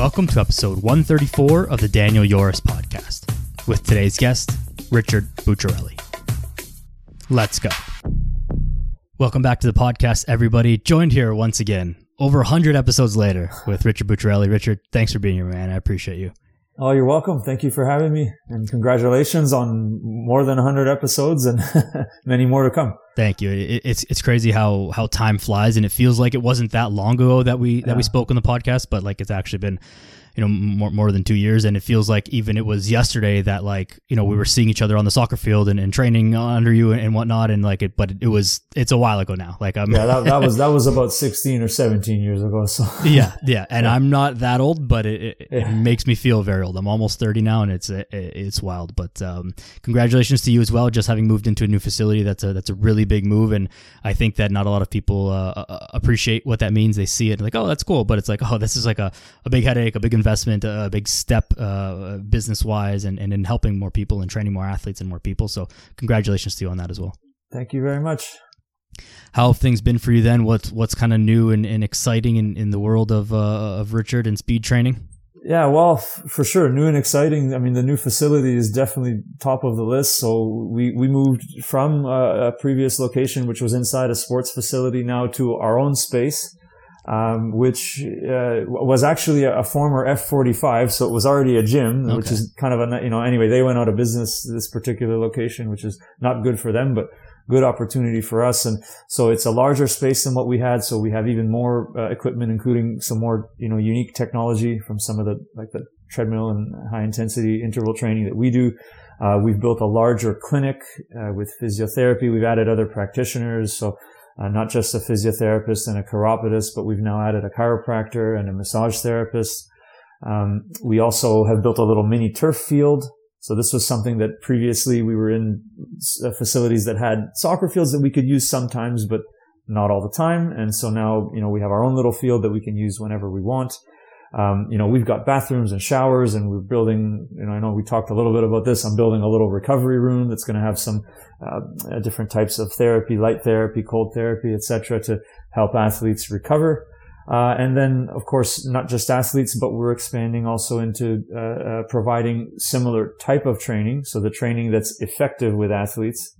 Welcome to episode 134 of the Daniel Yoris podcast with today's guest, Richard Bucciarelli. Let's go. Welcome back to the podcast, everybody. Joined here once again, over 100 episodes later, with Richard Bucciarelli. Richard, thanks for being here, man. I appreciate you. Oh, you're welcome. Thank you for having me. And congratulations on more than 100 episodes and many more to come. Thank you. It, it's it's crazy how how time flies and it feels like it wasn't that long ago that we that yeah. we spoke on the podcast, but like it's actually been you know more, more than two years. And it feels like even it was yesterday that like you know we were seeing each other on the soccer field and, and training under you and, and, whatnot. And like it but it was it's a while ago now. Like i'm yeah that, that was that was about 16 or 17 years ago so. Yeah yeah. And yeah. i'm not that old but it, it, yeah. it, makes me feel very old. I'm almost 30 now and it's it's wild. But um, congratulations to you as well just having moved into a new facility. That's a that's a really big move. And i think that not a lot of people uh, uh appreciate what that means. They see it like oh that's cool. But it's like oh this is like a, a big headache a big investment, a big step uh, business wise, and, and in helping more people and training more athletes and more people. So, congratulations to you on that as well. Thank you very much. How have things been for you then? What's what's kind of new and, and exciting in, in the world of uh, of Richard and speed training? Yeah, well, f- for sure, new and exciting. I mean, the new facility is definitely top of the list. So we we moved from a, a previous location, which was inside a sports facility, now to our own space um, which uh, was actually a, former F45, so it was already a gym, okay. which is kind of a you know anyway they went out of business this particular location, which is not good for them, but good opportunity for us. And so it's a larger space than what we had, so we have even more uh, equipment, including some more you know unique technology from some of the like the treadmill and high intensity interval training that we do. Uh, we've built a larger clinic uh, with physiotherapy. We've added other practitioners, so uh, not just a physiotherapist and a chiropodist, but we've now added a chiropractor and a massage therapist. Um, we also have built a little mini turf field. So this was something that previously we were in uh, facilities that had soccer fields that we could use sometimes, but not all the time. And so now, you know, we have our own little field that we can use whenever we want. Um, you know, we've got bathrooms and showers and we're building, you know, I know we talked a little bit about this. I'm building a little recovery room that's going to have some, uh, different types of therapy, light therapy, cold therapy, etc., to help athletes recover. Uh, and then, of course, not just athletes, but we're expanding also into uh, uh, providing similar type of training. So the training that's effective with athletes,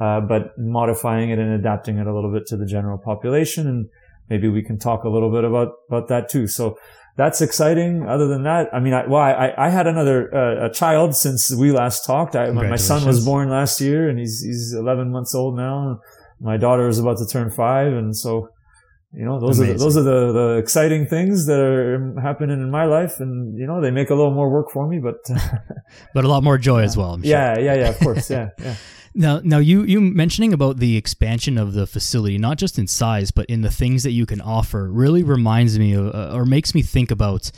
uh, but modifying it and adapting it a little bit to the general population. And maybe we can talk a little bit about about that too. So that's exciting. Other than that, I mean, I, well, I, I had another uh, a child since we last talked. I, my son was born last year, and he's he's 11 months old now. My daughter is about to turn five, and so you know those Amazing. are the, those are the, the exciting things that are happening in my life, and you know they make a little more work for me, but but a lot more joy as well. yeah, sure. yeah, yeah, of course, yeah, yeah. Now, now you you mentioning about the expansion of the facility, not just in size, but in the things that you can offer, really reminds me of, uh, or makes me think about.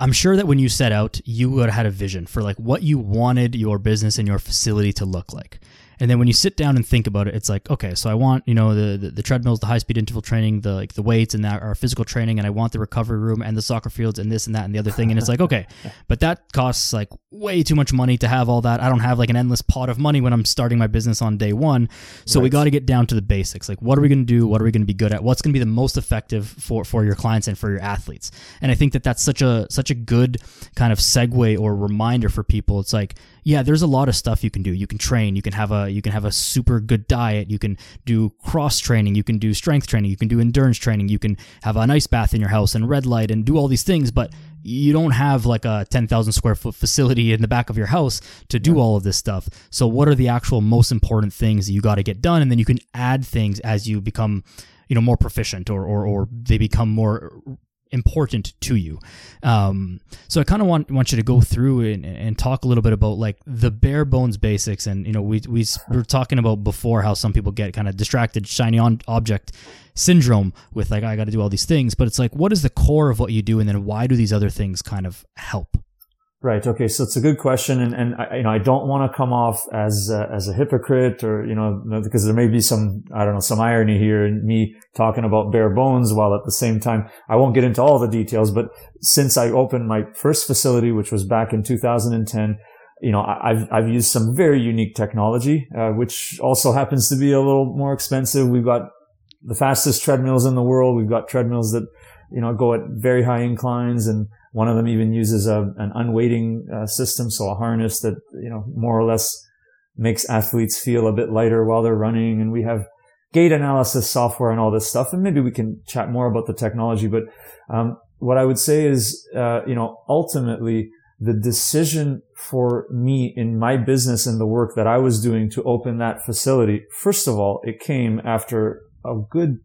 I'm sure that when you set out, you would have had a vision for like what you wanted your business and your facility to look like. And then when you sit down and think about it, it's like, okay, so I want, you know, the, the, the treadmills, the high speed interval training, the like the weights and that are physical training, and I want the recovery room and the soccer fields and this and that and the other thing. And it's like, okay, but that costs like way too much money to have all that. I don't have like an endless pot of money when I'm starting my business on day one. So right. we got to get down to the basics. Like, what are we going to do? What are we going to be good at? What's going to be the most effective for for your clients and for your athletes? And I think that that's such a such a good kind of segue or reminder for people. It's like yeah, there's a lot of stuff you can do. You can train, you can have a you can have a super good diet, you can do cross training, you can do strength training, you can do endurance training, you can have an ice bath in your house and red light and do all these things, but you don't have like a 10,000 square foot facility in the back of your house to do all of this stuff. So what are the actual most important things that you got to get done? And then you can add things as you become you know more proficient or or, or they become more important to you. Um, so I kind of want want you to go through and, and talk a little bit about like the bare bones basics. And you know, we we were talking about before how some people get kind of distracted, shiny on object syndrome with like I got to do all these things. But it's like, what is the core of what you do, and then why do these other things kind of help? Right. Okay. So it's a good question, and and I, you know I don't want to come off as a, as a hypocrite or you know because there may be some I don't know some irony here in me talking about bare bones while at the same time I won't get into all the details. But since I opened my first facility, which was back in 2010, you know I've I've used some very unique technology, uh, which also happens to be a little more expensive. We've got the fastest treadmills in the world. We've got treadmills that you know, go at very high inclines and one of them even uses a, an unweighting uh, system. So a harness that, you know, more or less makes athletes feel a bit lighter while they're running. And we have gait analysis software and all this stuff. And maybe we can chat more about the technology. But, um, what I would say is, uh, you know, ultimately the decision for me in my business and the work that I was doing to open that facility, first of all, it came after a good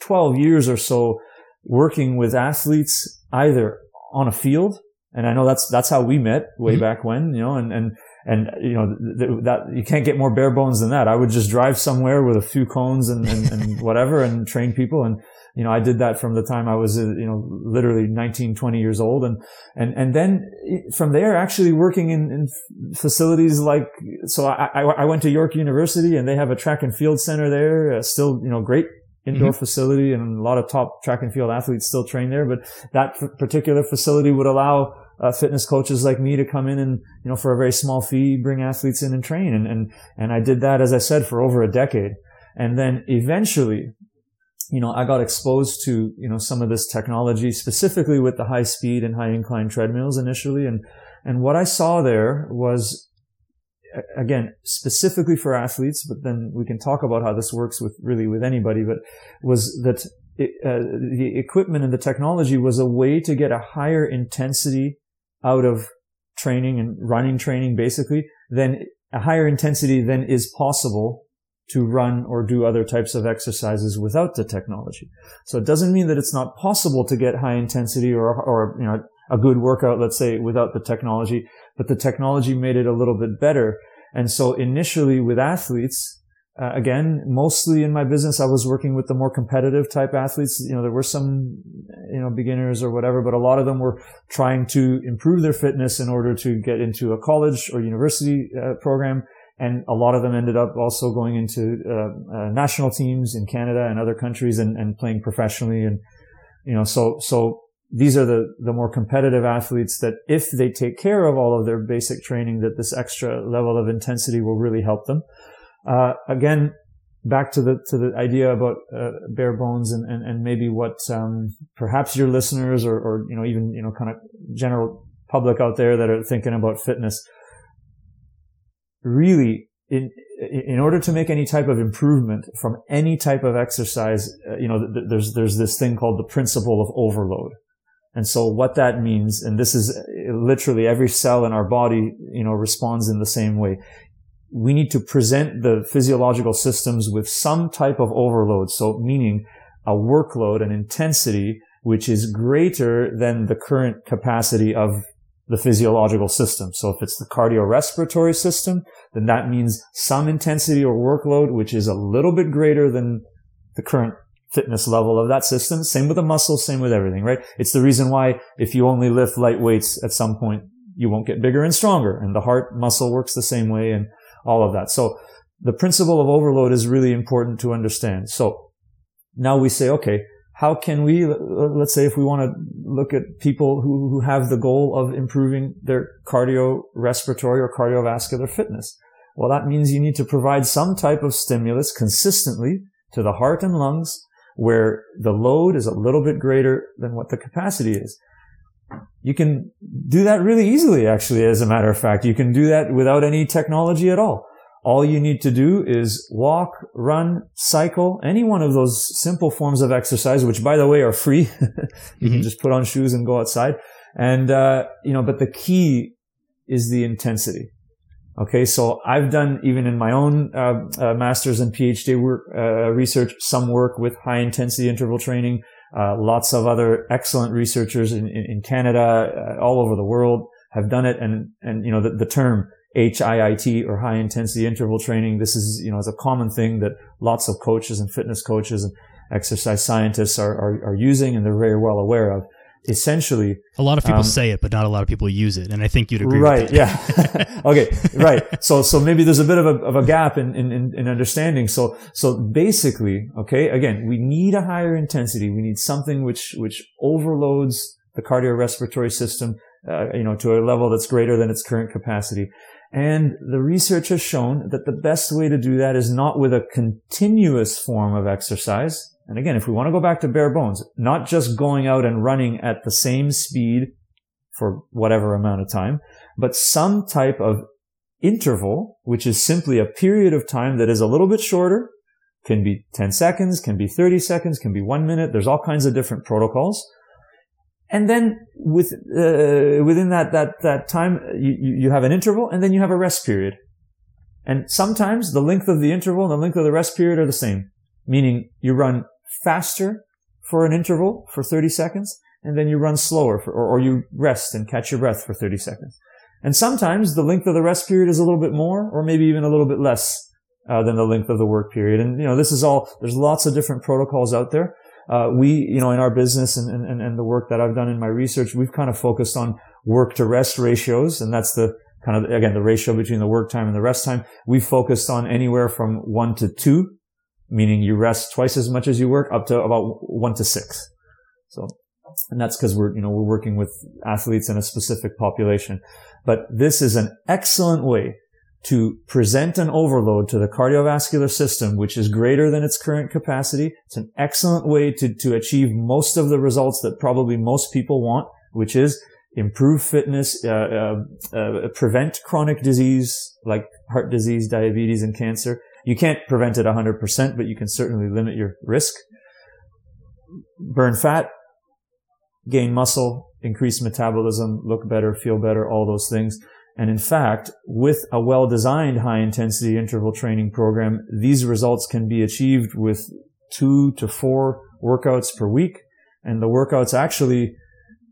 12 years or so working with athletes either on a field. And I know that's, that's how we met way mm-hmm. back when, you know, and, and, and, you know, th- that you can't get more bare bones than that. I would just drive somewhere with a few cones and, and, and whatever and train people. And, you know, I did that from the time I was, uh, you know, literally 19, 20 years old. And, and, and then from there, actually working in, in facilities like, so I, I, I, went to York University and they have a track and field center there, uh, still, you know, great indoor mm-hmm. facility and a lot of top track and field athletes still train there. But that f- particular facility would allow uh, fitness coaches like me to come in and, you know, for a very small fee, bring athletes in and train. And, and, and I did that, as I said, for over a decade. And then eventually, you know, I got exposed to, you know, some of this technology, specifically with the high speed and high incline treadmills initially. And, and what I saw there was again, specifically for athletes, but then we can talk about how this works with really with anybody, but was that it, uh, the equipment and the technology was a way to get a higher intensity out of training and running training basically than a higher intensity than is possible to run or do other types of exercises without the technology. So it doesn't mean that it's not possible to get high intensity or, or, you know, a good workout, let's say, without the technology, but the technology made it a little bit better. And so initially with athletes, uh, again, mostly in my business, I was working with the more competitive type athletes. You know, there were some, you know, beginners or whatever, but a lot of them were trying to improve their fitness in order to get into a college or university uh, program. And a lot of them ended up also going into uh, uh national teams in Canada and other countries and, and playing professionally. And, you know, so, so these are the, the more competitive athletes that if they take care of all of their basic training, that this extra level of intensity will really help them. Uh, again, back to the to the idea about uh, bare bones and, and, and maybe what um, perhaps your listeners or, or you know even you know kind of general public out there that are thinking about fitness really in in order to make any type of improvement from any type of exercise uh, you know th- there's there's this thing called the principle of overload and so what that means, and this is uh, literally every cell in our body, you know, responds in the same way. We need to present the physiological systems with some type of overload. So meaning a workload, an intensity, which is greater than the current capacity of the physiological system. So if it's the cardiorespiratory system, then that means some intensity or workload, which is a little bit greater than the current fitness level of that system. Same with the muscles, same with everything, right? It's the reason why if you only lift light weights at some point, you won't get bigger and stronger. And the heart muscle works the same way and all of that. So the principle of overload is really important to understand. So now we say, okay, how can we, let's say if we want to look at people who, who have the goal of improving their cardiorespiratory or cardiovascular fitness. Well, that means you need to provide some type of stimulus consistently to the heart and lungs where the load is a little bit greater than what the capacity is. You can do that really easily, actually, as a matter of fact. You can do that without any technology at all. All you need to do is walk, run, cycle, any one of those simple forms of exercise, which by the way are free. you mm-hmm. can just put on shoes and go outside. And, uh, you know, but the key is the intensity. Okay, so I've done even in my own uh, uh, master's and PhD work, uh, research, some work with high intensity interval training. Uh, lots of other excellent researchers in, in, in Canada, uh, all over the world have done it. And, and, you know, the, the term HIIT or high intensity interval training, this is, you know, it's a common thing that lots of coaches and fitness coaches and exercise scientists are, are, are using and they're very well aware of essentially a lot of people um, say it but not a lot of people use it and i think you'd agree right yeah. Okay right. So so maybe there's a bit of a, of a gap in, in in understanding. So so basically okay again we need a higher intensity. We need something which which overloads the cardiorespiratory system uh, you know to a level that's greater than its current capacity. And the research has shown that the best way to do that is not with a continuous form of exercise and again, if we want to go back to bare bones, not just going out and running at the same speed for whatever amount of time, but some type of interval, which is simply a period of time that is a little bit shorter, can be 10 seconds, can be 30 seconds, can be one minute. There's all kinds of different protocols. And then with, uh, within that, that, that time, you, you have an interval and then you have a rest period. And sometimes the length of the interval and the length of the rest period are the same, meaning you run faster for an interval for 30 seconds and then you run slower for, or, or you rest and catch your breath for 30 seconds. And sometimes the length of the rest period is a little bit more or maybe even a little bit less uh, than the length of the work period. And, you know, this is all, there's lots of different protocols out there. Uh, we, you know, in our business and, and, and the work that I've done in my research, we've kind of focused on work to rest ratios. And that's the kind of, again, the ratio between the work time and the rest time. We've focused on anywhere from one to two, meaning you rest twice as much as you work up to about one to six. So, and that's because we're, you know, we're working with athletes in a specific population. But this is an excellent way to present an overload to the cardiovascular system, which is greater than its current capacity. It's an excellent way to, to achieve most of the results that probably most people want, which is improve fitness, uh, uh, uh, prevent chronic disease like heart disease, diabetes, and cancer. You can't prevent it 100%, but you can certainly limit your risk. Burn fat, gain muscle, increase metabolism, look better, feel better, all those things. And in fact, with a well-designed high intensity interval training program, these results can be achieved with two to four workouts per week. And the workouts actually,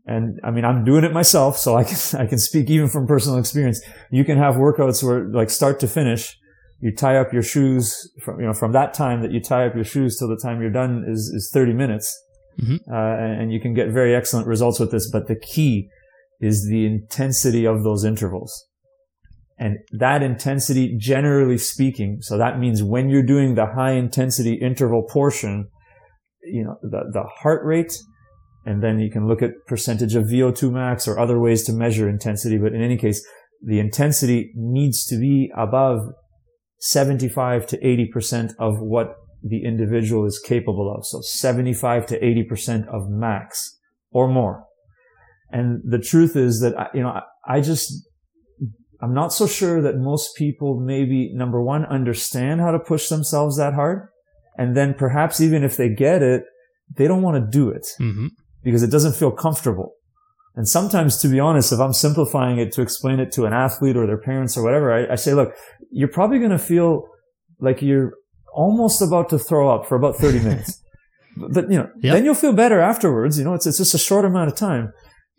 and I mean, I'm doing it myself, so I can, I can speak even from personal experience. You can have workouts where like start to finish, you tie up your shoes from, you know, from that time that you tie up your shoes till the time you're done is, is 30 minutes. Mm-hmm. Uh, and you can get very excellent results with this. But the key is the intensity of those intervals. And that intensity, generally speaking, so that means when you're doing the high intensity interval portion, you know, the, the heart rate, and then you can look at percentage of VO2 max or other ways to measure intensity. But in any case, the intensity needs to be above 75 to 80% of what the individual is capable of. So 75 to 80% of max or more. And the truth is that, you know, I just, I'm not so sure that most people maybe, number one, understand how to push themselves that hard. And then perhaps even if they get it, they don't want to do it mm-hmm. because it doesn't feel comfortable. And sometimes, to be honest, if I'm simplifying it to explain it to an athlete or their parents or whatever, I, I say, look, you're probably going to feel like you're almost about to throw up for about 30 minutes. but, you know, yep. then you'll feel better afterwards. You know, it's, it's just a short amount of time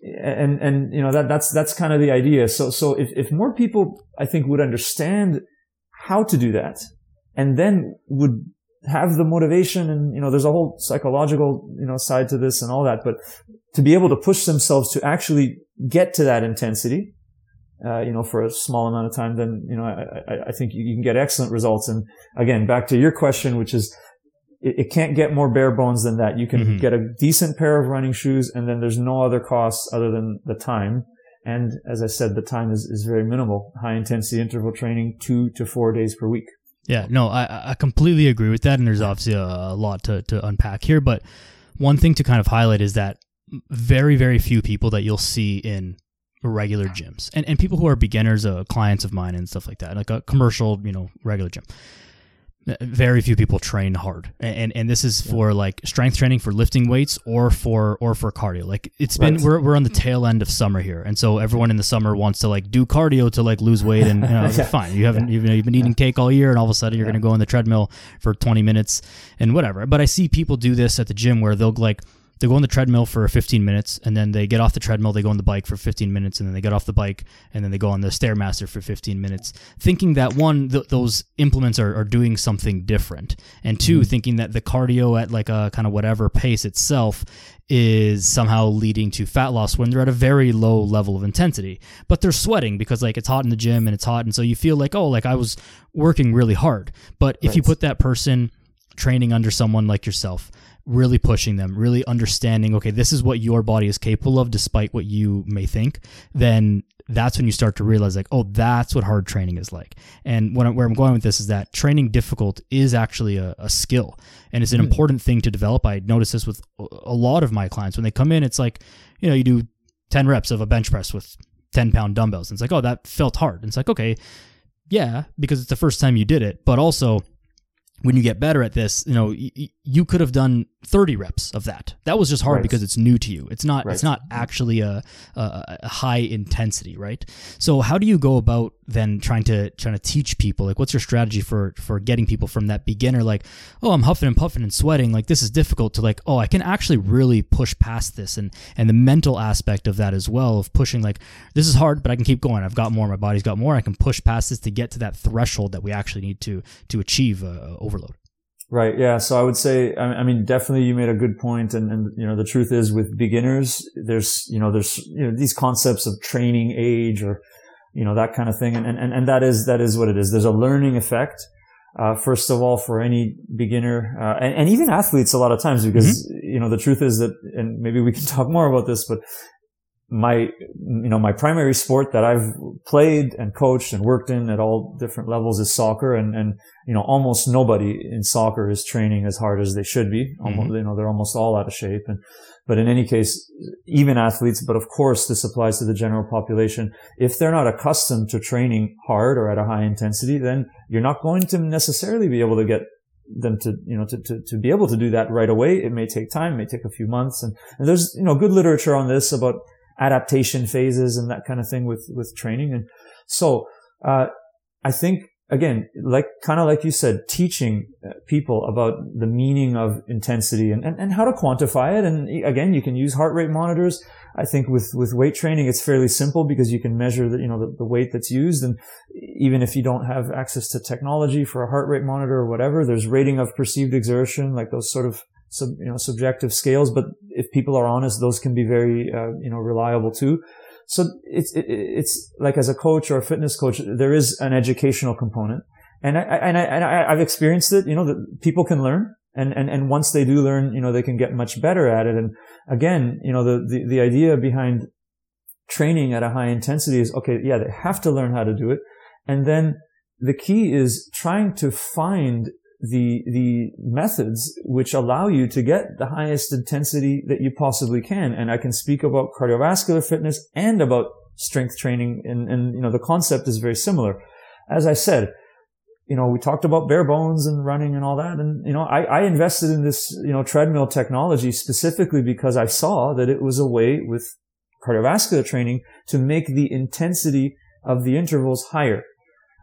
and and you know that that's that's kind of the idea. So so if if more people I think would understand how to do that, and then would have the motivation and you know there's a whole psychological you know side to this and all that, but to be able to push themselves to actually get to that intensity, uh, you know, for a small amount of time, then you know I, I think you can get excellent results. And again, back to your question, which is it, it, can't get more bare bones than that. You can mm-hmm. get a decent pair of running shoes and then there's no other costs other than the time. And as I said, the time is, is very minimal. High intensity interval training, two to four days per week. Yeah, no, I, I completely agree with that. And there's obviously a, a lot to, to unpack here. But one thing to kind of highlight is that very, very few people that you'll see in regular gyms and, and people who are beginners, uh, clients of mine and stuff like that, like a commercial, you know, regular gym very few people train hard and and this is for yeah. like strength training for lifting weights or for or for cardio like it's been right. we're, we're on the tail end of summer here and so everyone in the summer wants to like do cardio to like lose weight and you know, yeah. fine you haven't yeah. you've, you've been eating cake all year and all of a sudden you're going to go on the treadmill for 20 minutes and whatever but i see people do this at the gym where they'll like they go on the treadmill for 15 minutes and then they get off the treadmill they go on the bike for 15 minutes and then they get off the bike and then they go on the stairmaster for 15 minutes thinking that one th- those implements are, are doing something different and 2 mm-hmm. thinking that the cardio at like a kind of whatever pace itself is somehow leading to fat loss when they're at a very low level of intensity but they're sweating because like it's hot in the gym and it's hot and so you feel like oh like i was working really hard but if right. you put that person training under someone like yourself, really pushing them, really understanding, okay, this is what your body is capable of despite what you may think, then that's when you start to realize like, oh, that's what hard training is like. And what I'm, where I'm going with this is that training difficult is actually a, a skill and it's an mm. important thing to develop. I notice this with a lot of my clients when they come in, it's like, you know, you do 10 reps of a bench press with 10 pound dumbbells. And it's like, oh, that felt hard. And it's like, okay, yeah, because it's the first time you did it, but also when you get better at this, you know, y- you could have done 30 reps of that. That was just hard right. because it's new to you. It's not right. it's not actually a, a, a, high intensity, right? So how do you go about then trying to trying to teach people? Like what's your strategy for for getting people from that beginner like, "Oh, I'm huffing and puffing and sweating, like this is difficult" to like, "Oh, I can actually really push past this." And and the mental aspect of that as well of pushing like, "This is hard, but I can keep going. I've got more, my body's got more. I can push past this to get to that threshold that we actually need to to achieve uh, overload." Right. Yeah. So I would say, I mean, definitely you made a good point. And, and, you know, the truth is with beginners, there's, you know, there's, you know, these concepts of training age or, you know, that kind of thing. And, and, and that is, that is what it is. There's a learning effect. Uh, first of all, for any beginner, uh, and, and, even athletes a lot of times, because, mm-hmm. you know, the truth is that, and maybe we can talk more about this, but my, you know, my primary sport that I've played and coached and worked in at all different levels is soccer. And, and, you know, almost nobody in soccer is training as hard as they should be. Almost, mm-hmm. you know, they're almost all out of shape. And, but in any case, even athletes, but of course this applies to the general population. If they're not accustomed to training hard or at a high intensity, then you're not going to necessarily be able to get them to, you know, to, to, to be able to do that right away. It may take time, it may take a few months. And, and there's, you know, good literature on this about adaptation phases and that kind of thing with, with training. And so, uh, I think again, like kind of like you said, teaching uh, people about the meaning of intensity and, and, and how to quantify it. And again, you can use heart rate monitors. I think with, with weight training, it's fairly simple because you can measure the, you know, the, the weight that's used. And even if you don't have access to technology for a heart rate monitor or whatever, there's rating of perceived exertion, like those sort of sub, you know, subjective scales. But if people are honest, those can be very, uh, you know, reliable too. So it's, it, it's like as a coach or a fitness coach, there is an educational component. And I, and I, and I, have experienced it, you know, that people can learn. And, and, and once they do learn, you know, they can get much better at it. And again, you know, the, the, the idea behind training at a high intensity is, okay, yeah, they have to learn how to do it. And then the key is trying to find the the methods which allow you to get the highest intensity that you possibly can. And I can speak about cardiovascular fitness and about strength training, and, and you know the concept is very similar. As I said, you know we talked about bare bones and running and all that, and you know I, I invested in this you know treadmill technology specifically because I saw that it was a way with cardiovascular training to make the intensity of the intervals higher.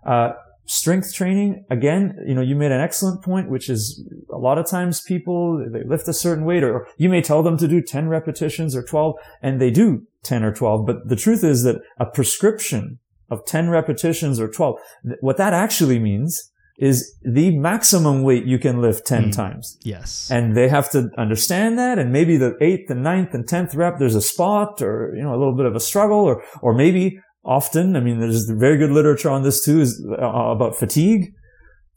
Uh, strength training, again, you know, you made an excellent point, which is a lot of times people, they lift a certain weight or you may tell them to do 10 repetitions or 12 and they do 10 or 12. But the truth is that a prescription of 10 repetitions or 12, what that actually means is the maximum weight you can lift 10 mm, times. Yes. And they have to understand that. And maybe the eighth and ninth and 10th rep, there's a spot or, you know, a little bit of a struggle or, or maybe often. I mean, there's very good literature on this too, is uh, about fatigue.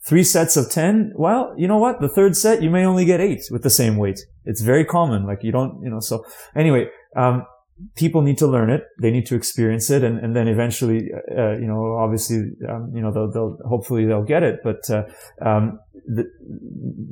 Three sets of 10. Well, you know what? The third set, you may only get eight with the same weight. It's very common. Like you don't, you know, so anyway, um, people need to learn it. They need to experience it. And, and then eventually, uh, uh you know, obviously, um, you know, they'll, they'll, hopefully they'll get it. But, uh, um, the,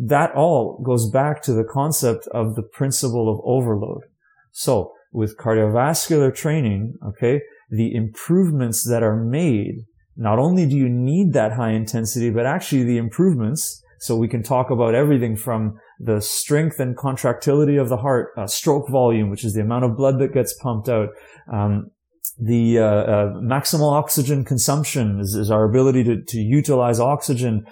that all goes back to the concept of the principle of overload. So with cardiovascular training, okay, the improvements that are made, not only do you need that high intensity, but actually the improvements. So we can talk about everything from the strength and contractility of the heart, uh, stroke volume, which is the amount of blood that gets pumped out, um, the uh, uh, maximal oxygen consumption is, is, our ability to, to utilize oxygen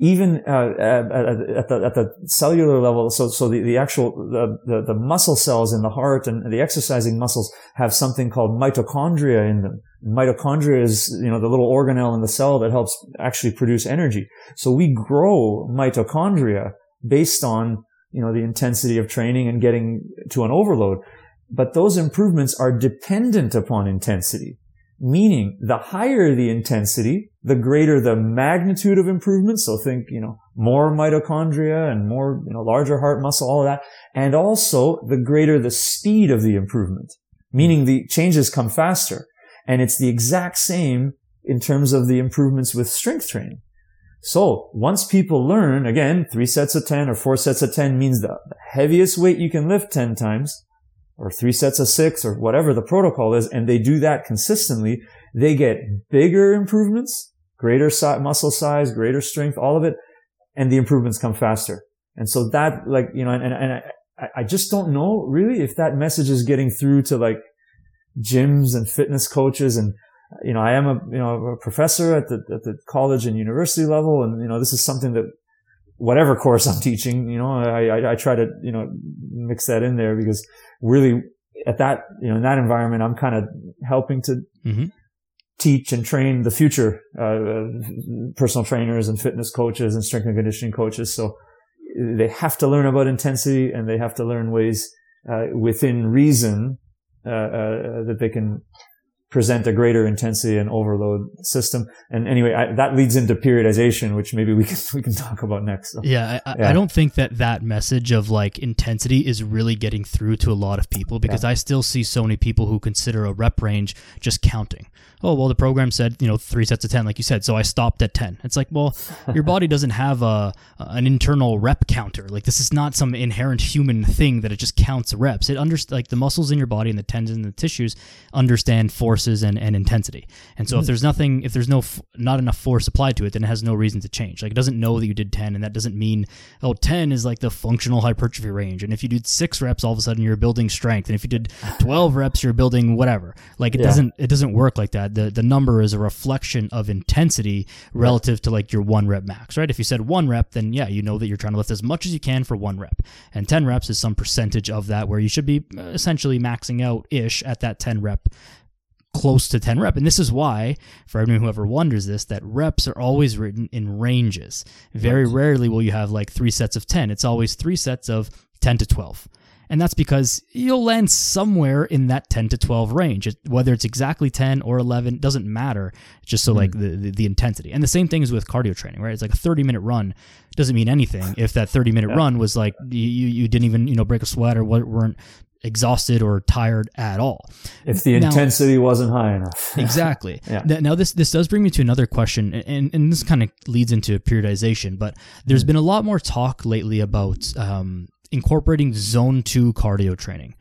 even uh, at, at, the, at the cellular level, so so the, the actual the, the, the muscle cells in the heart and the exercising muscles have something called mitochondria in them. Mitochondria is you know the little organelle in the cell that helps actually produce energy. So we grow mitochondria based on you know the intensity of training and getting to an overload, but those improvements are dependent upon intensity. Meaning the higher the intensity, the greater the magnitude of improvement. So think, you know, more mitochondria and more, you know, larger heart muscle, all of that. And also the greater the speed of the improvement, meaning the changes come faster. And it's the exact same in terms of the improvements with strength training. So once people learn, again, three sets of 10 or four sets of 10 means the heaviest weight you can lift 10 times or three sets of six or whatever the protocol is. And they do that consistently. They get bigger improvements, greater si- muscle size, greater strength, all of it. And the improvements come faster. And so that like, you know, and, and I, I just don't know really if that message is getting through to like gyms and fitness coaches and you know, I am a, you know, a professor at the, at the college and university level. And, you know, this is something that whatever course I'm teaching, you know, I, I, I try to, you know, mix that in there because really at that, you know, in that environment, I'm kind of helping to mm-hmm. teach and train the future, uh, personal trainers and fitness coaches and strength and conditioning coaches. So they have to learn about intensity and they have to learn ways, uh, within reason, uh, uh that they can present a greater intensity and overload system. And anyway, I, that leads into periodization, which maybe we can we can talk about next. So, yeah, I, yeah, I, don't think that that message of like intensity is really getting through to a lot of people because yeah. I still see so many people who consider a rep range just counting oh well the program said you know three sets of 10 like you said so i stopped at 10 it's like well your body doesn't have a an internal rep counter like this is not some inherent human thing that it just counts reps it under like the muscles in your body and the tendons and the tissues understand forces and, and intensity and so mm-hmm. if there's nothing if there's no not enough force applied to it then it has no reason to change like it doesn't know that you did 10 and that doesn't mean oh 10 is like the functional hypertrophy range and if you did six reps all of a sudden you're building strength and if you did 12 reps you're building whatever like it yeah. doesn't it doesn't work like that the the number is a reflection of intensity relative right. to like your one rep max, right? If you said one rep, then yeah, you know that you're trying to lift as much as you can for one rep, and ten reps is some percentage of that where you should be uh, essentially maxing out ish at that ten rep close to 10 rep. And this is why, for anyone who ever wonders this, that reps are always written in ranges. Very right. rarely will you have like three sets of 10. It's always three sets of 10 to 12. And that's because you'll land somewhere in that 10 to 12 range. It, whether it's exactly 10 or 11 doesn't matter. Just so mm. like the, the, the intensity. And the same thing is with cardio training, right? It's like a 30 minute run doesn't mean anything if that 30 minute yeah. run was like you, you didn't even, you know, break a sweat or weren't exhausted or tired at all. If the now, intensity wasn't high enough. exactly. Yeah. Now this this does bring me to another question and and this kind of leads into periodization, but there's mm. been a lot more talk lately about um, incorporating zone two cardio training.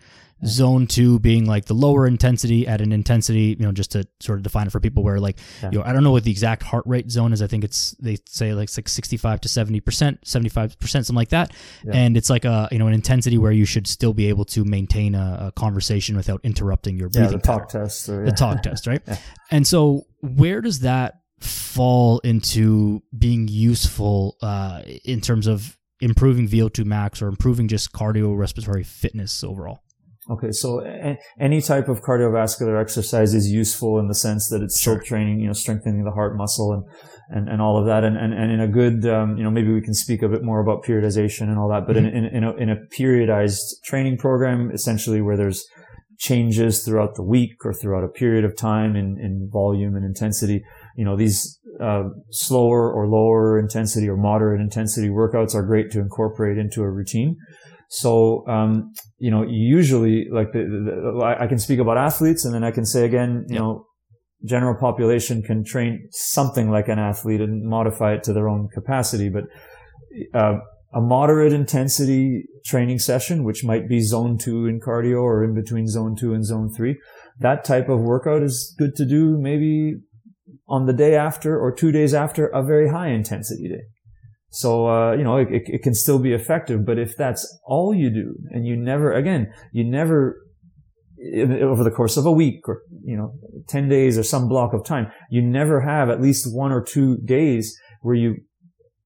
Zone two being like the lower intensity at an intensity, you know, just to sort of define it for people where like, yeah. you know, I don't know what the exact heart rate zone is. I think it's, they say like, like 65 to 70%, 75%, something like that. Yeah. And it's like a, you know, an intensity where you should still be able to maintain a, a conversation without interrupting your breathing. Yeah, the talk test. Or, yeah. The talk test, right? And so where does that fall into being useful uh, in terms of improving VO2 max or improving just cardiorespiratory fitness overall? Okay, so a- any type of cardiovascular exercise is useful in the sense that it's sure. training, you know, strengthening the heart muscle and, and, and all of that. And, and, and in a good, um, you know, maybe we can speak a bit more about periodization and all that, but mm-hmm. in, in, in, a, in a periodized training program, essentially where there's changes throughout the week or throughout a period of time in, in volume and intensity, you know, these uh, slower or lower intensity or moderate intensity workouts are great to incorporate into a routine. So, um, you know, usually like the, the, I can speak about athletes and then I can say again, you know, general population can train something like an athlete and modify it to their own capacity. But, uh, a moderate intensity training session, which might be zone two in cardio or in between zone two and zone three, that type of workout is good to do maybe on the day after or two days after a very high intensity day. So, uh, you know, it, it, can still be effective, but if that's all you do and you never, again, you never, over the course of a week or, you know, 10 days or some block of time, you never have at least one or two days where you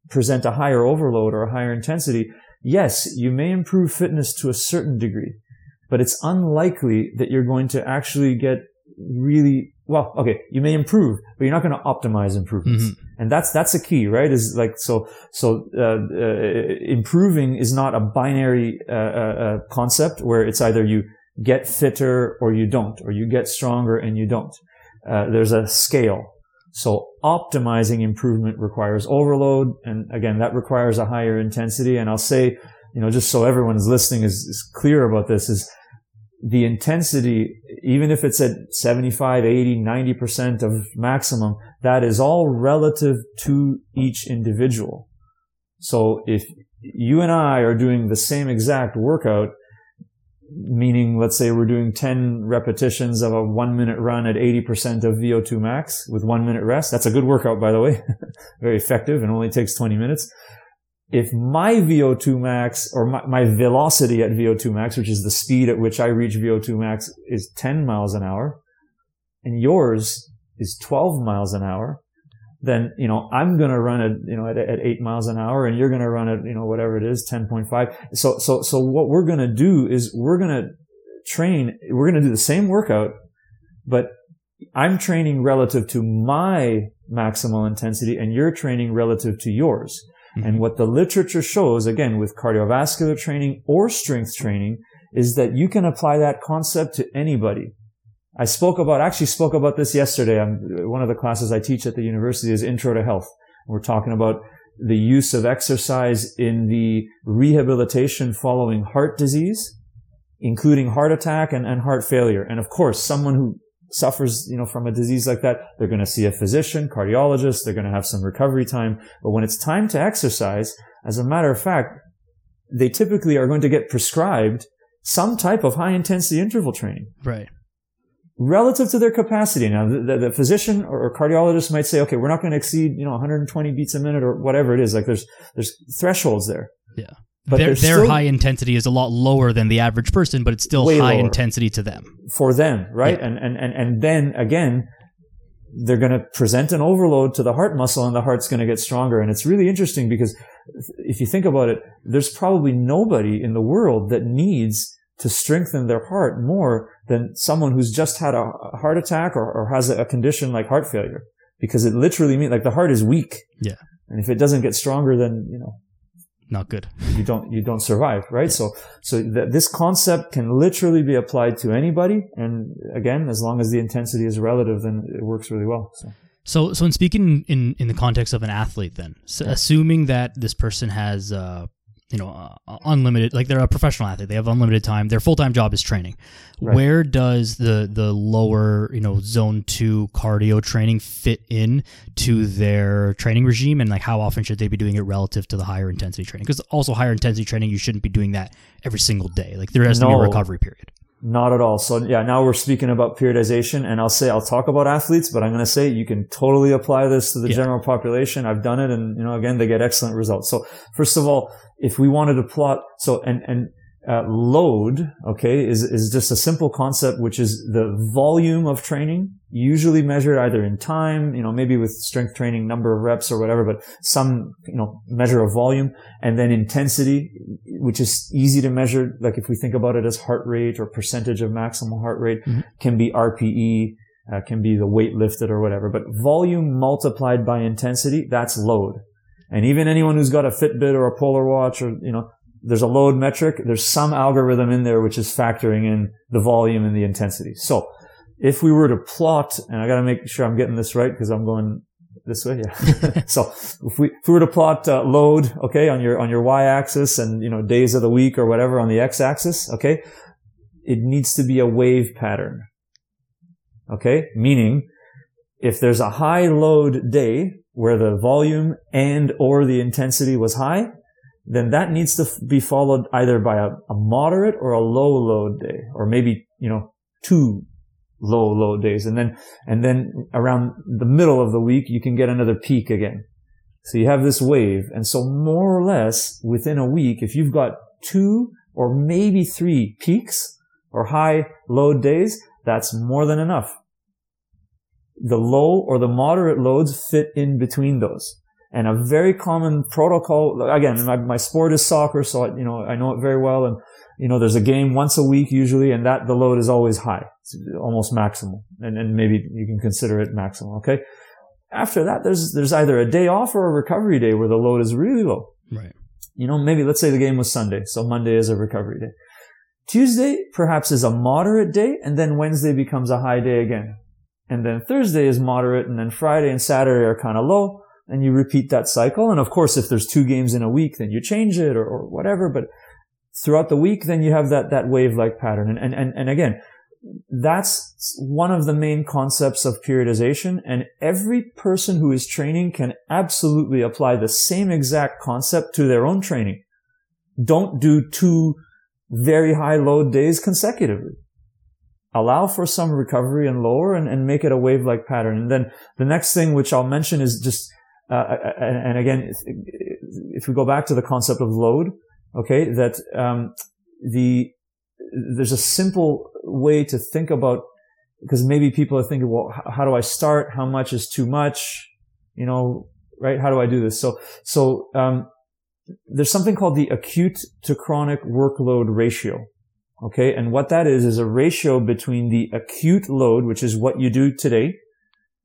present a higher overload or a higher intensity. Yes, you may improve fitness to a certain degree, but it's unlikely that you're going to actually get really well, okay, you may improve, but you're not going to optimize improvements. Mm-hmm. And that's, that's a key, right? Is like, so, so, uh, uh, improving is not a binary, uh, uh, uh, concept where it's either you get fitter or you don't, or you get stronger and you don't. uh, there's a scale. So optimizing improvement requires overload. And again, that requires a higher intensity. And I'll say, you know, just so everyone is listening is, is clear about this is the intensity, even if it's at 75, 80, 90% of maximum, that is all relative to each individual. So if you and I are doing the same exact workout, meaning let's say we're doing 10 repetitions of a one minute run at 80% of VO2 max with one minute rest. That's a good workout, by the way. Very effective and only takes 20 minutes. If my VO2 max or my, my, velocity at VO2 max, which is the speed at which I reach VO2 max is 10 miles an hour and yours is 12 miles an hour, then, you know, I'm going to run at, you know, at, at eight miles an hour and you're going to run at, you know, whatever it is, 10.5. So, so, so what we're going to do is we're going to train, we're going to do the same workout, but I'm training relative to my maximal intensity and you're training relative to yours. Mm-hmm. And what the literature shows, again, with cardiovascular training or strength training, is that you can apply that concept to anybody. I spoke about, actually spoke about this yesterday. I'm, one of the classes I teach at the university is Intro to Health. We're talking about the use of exercise in the rehabilitation following heart disease, including heart attack and, and heart failure. And of course, someone who suffers, you know, from a disease like that, they're going to see a physician, cardiologist, they're going to have some recovery time. But when it's time to exercise, as a matter of fact, they typically are going to get prescribed some type of high intensity interval training. Right relative to their capacity. Now, the, the, the physician or, or, cardiologist might say, okay, we're not going to exceed, you know, 120 beats a minute or whatever it is. Like there's, there's thresholds there. Yeah. But their, their high intensity is a lot lower than the average person, but it's still high intensity to them. For them, right? Yeah. And, and, and, and then again, they're going to present an overload to the heart muscle and the heart's going to get stronger. And it's really interesting because if you think about it, there's probably nobody in the world that needs to strengthen their heart more than someone who's just had a heart attack or, or has a condition like heart failure because it literally means like the heart is weak. Yeah. And if it doesn't get stronger, then, you know, not good. you don't, you don't survive, right? Yeah. So, so th- this concept can literally be applied to anybody. And again, as long as the intensity is relative, then it works really well. So. So, so in speaking in, in the context of an athlete, then, so yeah. assuming that this person has uh, you know uh, unlimited like they're a professional athlete. They have unlimited time. Their full-time job is training. Right. where does the the lower you know zone 2 cardio training fit in to their training regime? And like how often should they be doing it relative to the higher intensity training? Because also higher intensity training you shouldn't be doing that every single day. Like there has no. to be a recovery period not at all. So yeah, now we're speaking about periodization and I'll say, I'll talk about athletes, but I'm going to say you can totally apply this to the yeah. general population. I've done it. And, you know, again, they get excellent results. So first of all, if we wanted to plot, so, and, and, uh, load, okay, is, is just a simple concept, which is the volume of training, usually measured either in time, you know, maybe with strength training, number of reps or whatever, but some, you know, measure of volume and then intensity, which is easy to measure. Like if we think about it as heart rate or percentage of maximal heart rate mm-hmm. can be RPE, uh, can be the weight lifted or whatever, but volume multiplied by intensity, that's load. And even anyone who's got a Fitbit or a Polar Watch or, you know, there's a load metric. There's some algorithm in there which is factoring in the volume and the intensity. So if we were to plot, and I got to make sure I'm getting this right because I'm going this way. Yeah. so if we, if we were to plot uh, load, okay, on your, on your Y axis and, you know, days of the week or whatever on the X axis, okay, it needs to be a wave pattern. Okay. Meaning if there's a high load day where the volume and or the intensity was high, then that needs to be followed either by a, a, moderate or a low load day, or maybe, you know, two low load days. And then, and then around the middle of the week, you can get another peak again. So you have this wave. And so more or less within a week, if you've got two or maybe three peaks or high load days, that's more than enough. The low or the moderate loads fit in between those. And a very common protocol, again, my, my sport is soccer, so I, you know, I know it very well. And, you know, there's a game once a week usually, and that the load is always high. It's almost maximal. And, and maybe you can consider it maximal. Okay. After that, there's, there's either a day off or a recovery day where the load is really low. Right. You know, maybe let's say the game was Sunday. So Monday is a recovery day. Tuesday perhaps is a moderate day and then Wednesday becomes a high day again. and then Thursday is moderate, and then Friday and Saturday are kind of low, and you repeat that cycle. And of course, if there's two games in a week, then you change it or, or whatever. But throughout the week, then you have that that wave-like pattern. And and and, and again, that's one of the main concepts of periodization. And every person who is training can absolutely apply the same exact concept to their own training. Don't do two very high load days consecutively allow for some recovery and lower and, and make it a wave like pattern. And then the next thing, which I'll mention is just, uh, uh, uh and again, if we go back to the concept of load, okay, that, um, the, there's a simple way to think about, because maybe people are thinking, well, how do I start? How much is too much? You know, right? How do I do this? So, so, um, there's something called the acute to chronic workload ratio. Okay. And what that is, is a ratio between the acute load, which is what you do today.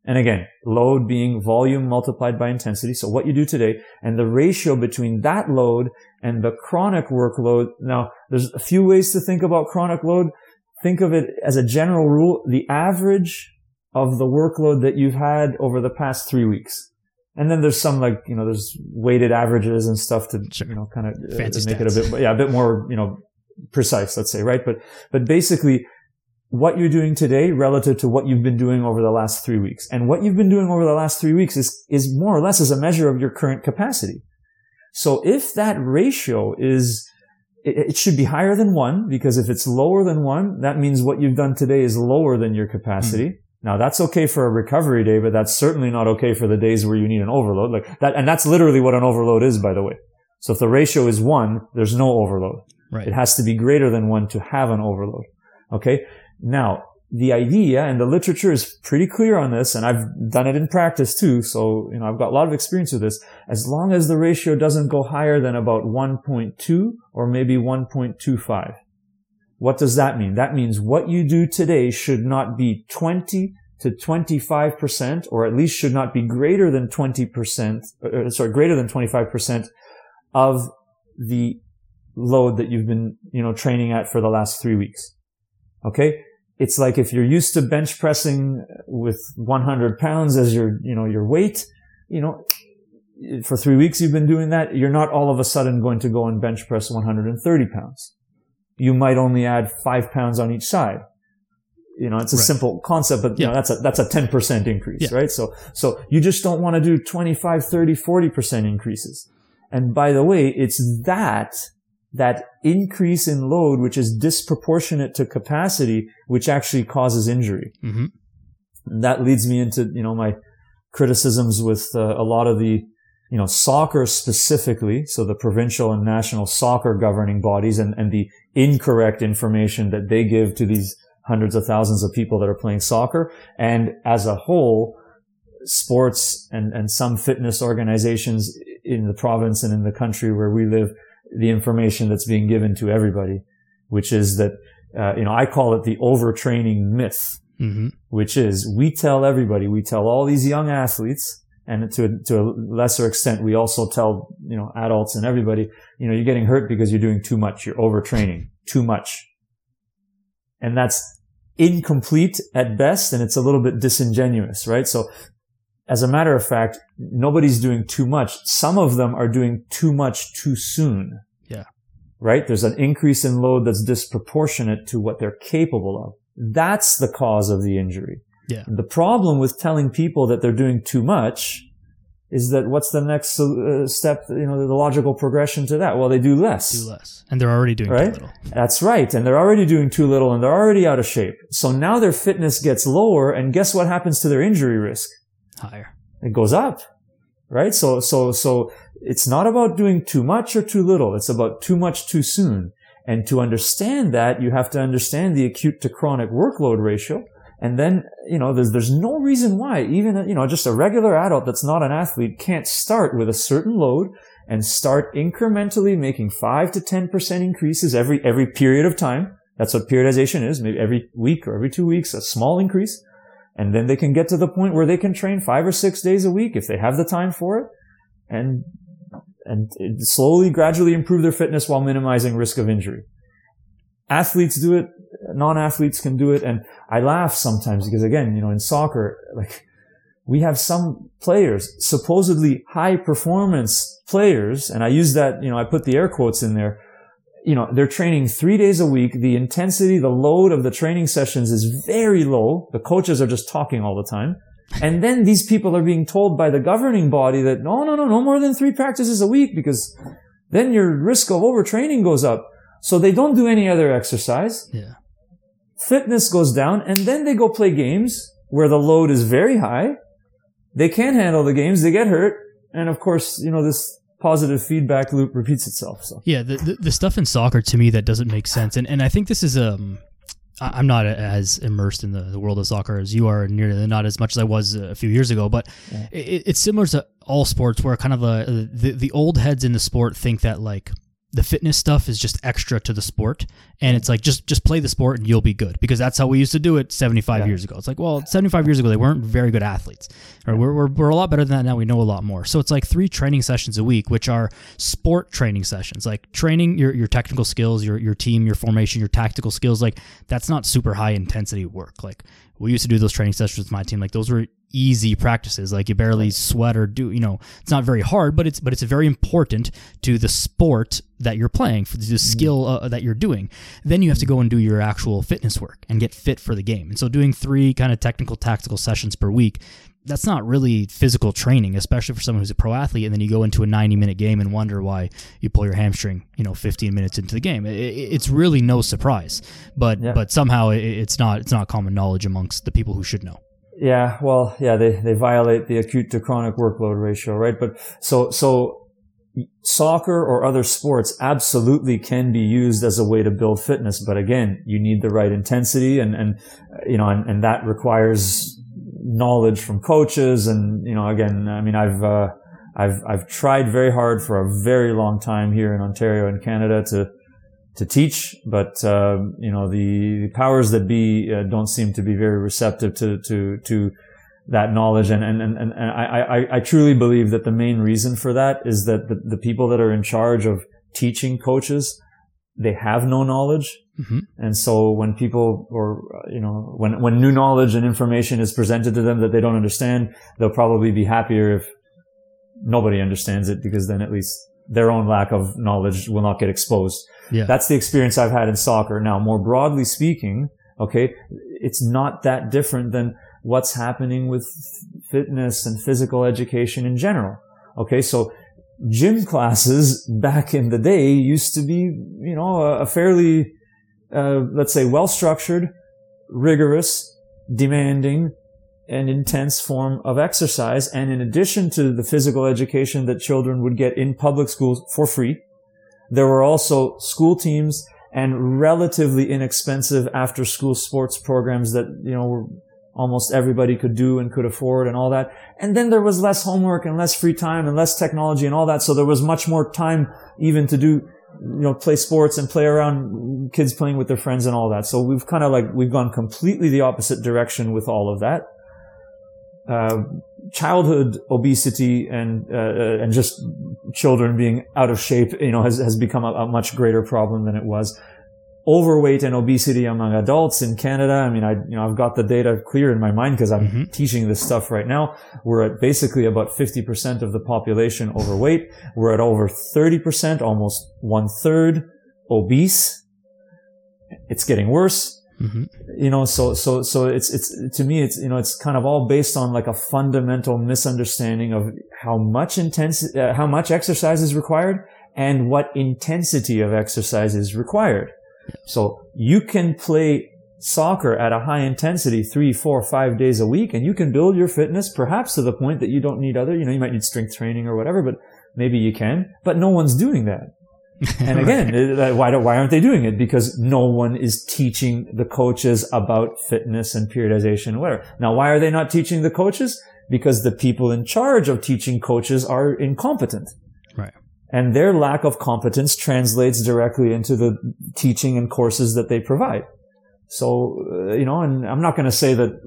And again, load being volume multiplied by intensity. So what you do today and the ratio between that load and the chronic workload. Now, there's a few ways to think about chronic load. Think of it as a general rule, the average of the workload that you've had over the past three weeks. And then there's some like, you know, there's weighted averages and stuff to, sure. you know, kind of uh, make stats. it a bit, yeah, a bit more, you know, precise, let's say, right? But, but basically what you're doing today relative to what you've been doing over the last three weeks. And what you've been doing over the last three weeks is, is more or less as a measure of your current capacity. So if that ratio is, it, it should be higher than one because if it's lower than one, that means what you've done today is lower than your capacity. Mm. Now that's okay for a recovery day, but that's certainly not okay for the days where you need an overload. Like that, and that's literally what an overload is, by the way. So if the ratio is one, there's no overload. Right. It has to be greater than one to have an overload. Okay. Now, the idea and the literature is pretty clear on this, and I've done it in practice too. So, you know, I've got a lot of experience with this. As long as the ratio doesn't go higher than about 1.2 or maybe 1.25. What does that mean? That means what you do today should not be 20 to 25%, or at least should not be greater than 20%, uh, sorry, greater than 25% of the load that you've been, you know, training at for the last three weeks. Okay. It's like if you're used to bench pressing with 100 pounds as your, you know, your weight, you know, for three weeks you've been doing that, you're not all of a sudden going to go and bench press 130 pounds. You might only add five pounds on each side. You know, it's a right. simple concept, but yeah. you know, that's a, that's a 10% increase, yeah. right? So, so you just don't want to do 25, 30, 40% increases. And by the way, it's that that increase in load, which is disproportionate to capacity, which actually causes injury. Mm-hmm. that leads me into, you know, my criticisms with uh, a lot of the, you know, soccer specifically. So the provincial and national soccer governing bodies and, and the incorrect information that they give to these hundreds of thousands of people that are playing soccer. And as a whole, sports and, and some fitness organizations in the province and in the country where we live the information that's being given to everybody, which is that, uh, you know, I call it the overtraining myth, mm-hmm. which is we tell everybody, we tell all these young athletes, and to a, to a lesser extent, we also tell, you know, adults and everybody, you know, you're getting hurt because you're doing too much. You're overtraining too much. And that's incomplete at best. And it's a little bit disingenuous, right? So as a matter of fact, nobody's doing too much. Some of them are doing too much too soon. Yeah. Right? There's an increase in load that's disproportionate to what they're capable of. That's the cause of the injury. Yeah. The problem with telling people that they're doing too much is that what's the next uh, step, you know, the logical progression to that? Well, they do less. Do less. And they're already doing right? too little. That's right. And they're already doing too little and they're already out of shape. So now their fitness gets lower and guess what happens to their injury risk? Higher. It goes up, right? So, so, so it's not about doing too much or too little. It's about too much too soon. And to understand that, you have to understand the acute to chronic workload ratio. And then, you know, there's, there's no reason why even, you know, just a regular adult that's not an athlete can't start with a certain load and start incrementally making five to 10% increases every, every period of time. That's what periodization is. Maybe every week or every two weeks, a small increase. And then they can get to the point where they can train five or six days a week if they have the time for it and, and slowly, gradually improve their fitness while minimizing risk of injury. Athletes do it non-athletes can do it. And I laugh sometimes because again, you know, in soccer, like we have some players, supposedly high performance players. And I use that, you know, I put the air quotes in there. You know, they're training three days a week. The intensity, the load of the training sessions is very low. The coaches are just talking all the time. And then these people are being told by the governing body that no, no, no, no more than three practices a week because then your risk of overtraining goes up. So they don't do any other exercise. Yeah. Fitness goes down and then they go play games where the load is very high. They can't handle the games. They get hurt. And of course, you know, this positive feedback loop repeats itself. So yeah, the, the, the stuff in soccer to me that doesn't make sense. And, and I think this is, um, I'm not as immersed in the, the world of soccer as you are, nearly not as much as I was a few years ago. But yeah. it, it's similar to all sports, where kind of the, the the old heads in the sport think that like the fitness stuff is just extra to the sport. And it's like just just play the sport and you'll be good. Because that's how we used to do it 75 yeah. years ago. It's like well 75 years ago they weren't very good athletes. Or we're, we're, we're a lot better than that now. We know a lot more. So it's like three training sessions a week which are sport training sessions. Like training your, your technical skills your, your team your formation your tactical skills. Like that's not super high intensity work. Like we used to do those training sessions with my team. Like those were easy practices like you barely sweat or do you know it's not very hard but it's but it's very important to the sport that you're playing for the mm-hmm. skill uh, that you're doing then you have to go and do your actual fitness work and get fit for the game and so doing three kind of technical tactical sessions per week that's not really physical training, especially for someone who's a pro athlete. And then you go into a 90 minute game and wonder why you pull your hamstring, you know, 15 minutes into the game. It, it's really no surprise, but yeah. but somehow it's not it's not common knowledge amongst the people who should know. Yeah, well, yeah, they, they violate the acute to chronic workload ratio, right? But so, so soccer or other sports absolutely can be used as a way to build fitness. But again, you need the right intensity and, and, you know, and, and that requires knowledge from coaches. And, you know, again, I mean, I've, uh, I've, I've tried very hard for a very long time here in Ontario and Canada to, to teach, but uh, you know the, the, powers that be uh, don't seem to be very receptive to to to that knowledge, and and and, and I, I I truly believe that the main reason for that is that the, the people that are in charge of teaching coaches they have no knowledge, mm-hmm. and so when people or you know when when new knowledge and information is presented to them that they don't understand, they'll probably be happier if nobody understands it because then at least their own lack of knowledge will not get exposed. Yeah. That's the experience I've had in soccer. Now, more broadly speaking, okay, it's not that different than what's happening with fitness and physical education in general. Okay, so gym classes back in the day used to be, you know, a, fairly, uh, let's say, well structured, rigorous, demanding, and intense form of exercise. And in addition to the physical education that children would get in public schools for free, there were also school teams and relatively inexpensive after school sports programs that, you know, almost everybody could do and could afford and all that. And then there was less homework and less free time and less technology and all that. So there was much more time even to do, you know, play sports and play around kids playing with their friends and all that. So we've kind of like, we've gone completely the opposite direction with all of that. Uh, childhood obesity and uh, uh, and just children being out of shape, you know, has has become a, a, much greater problem than it was. Overweight and obesity among adults in Canada. I mean, I you know I've got the data clear in my mind because I'm mm-hmm. teaching this stuff right now. We're at basically about 50% of the population overweight. We're at over 30%, almost one third obese. It's getting worse. Mm-hmm. You know, so, so, so it's, it's, to me, it's, you know, it's kind of all based on like a fundamental misunderstanding of how much intense, uh, how much exercise is required and what intensity of exercise is required. So you can play soccer at a high intensity three, four, five days a week and you can build your fitness perhaps to the point that you don't need other, you know, you might need strength training or whatever, but maybe you can, but no one's doing that. and again, uh, why don't, why aren't they doing it? Because no one is teaching the coaches about fitness and periodization and whatever. Now, why are they not teaching the coaches? Because the people in charge of teaching coaches are incompetent. Right. And their lack of competence translates directly into the teaching and courses that they provide. So, uh, you know, and I'm not going to say that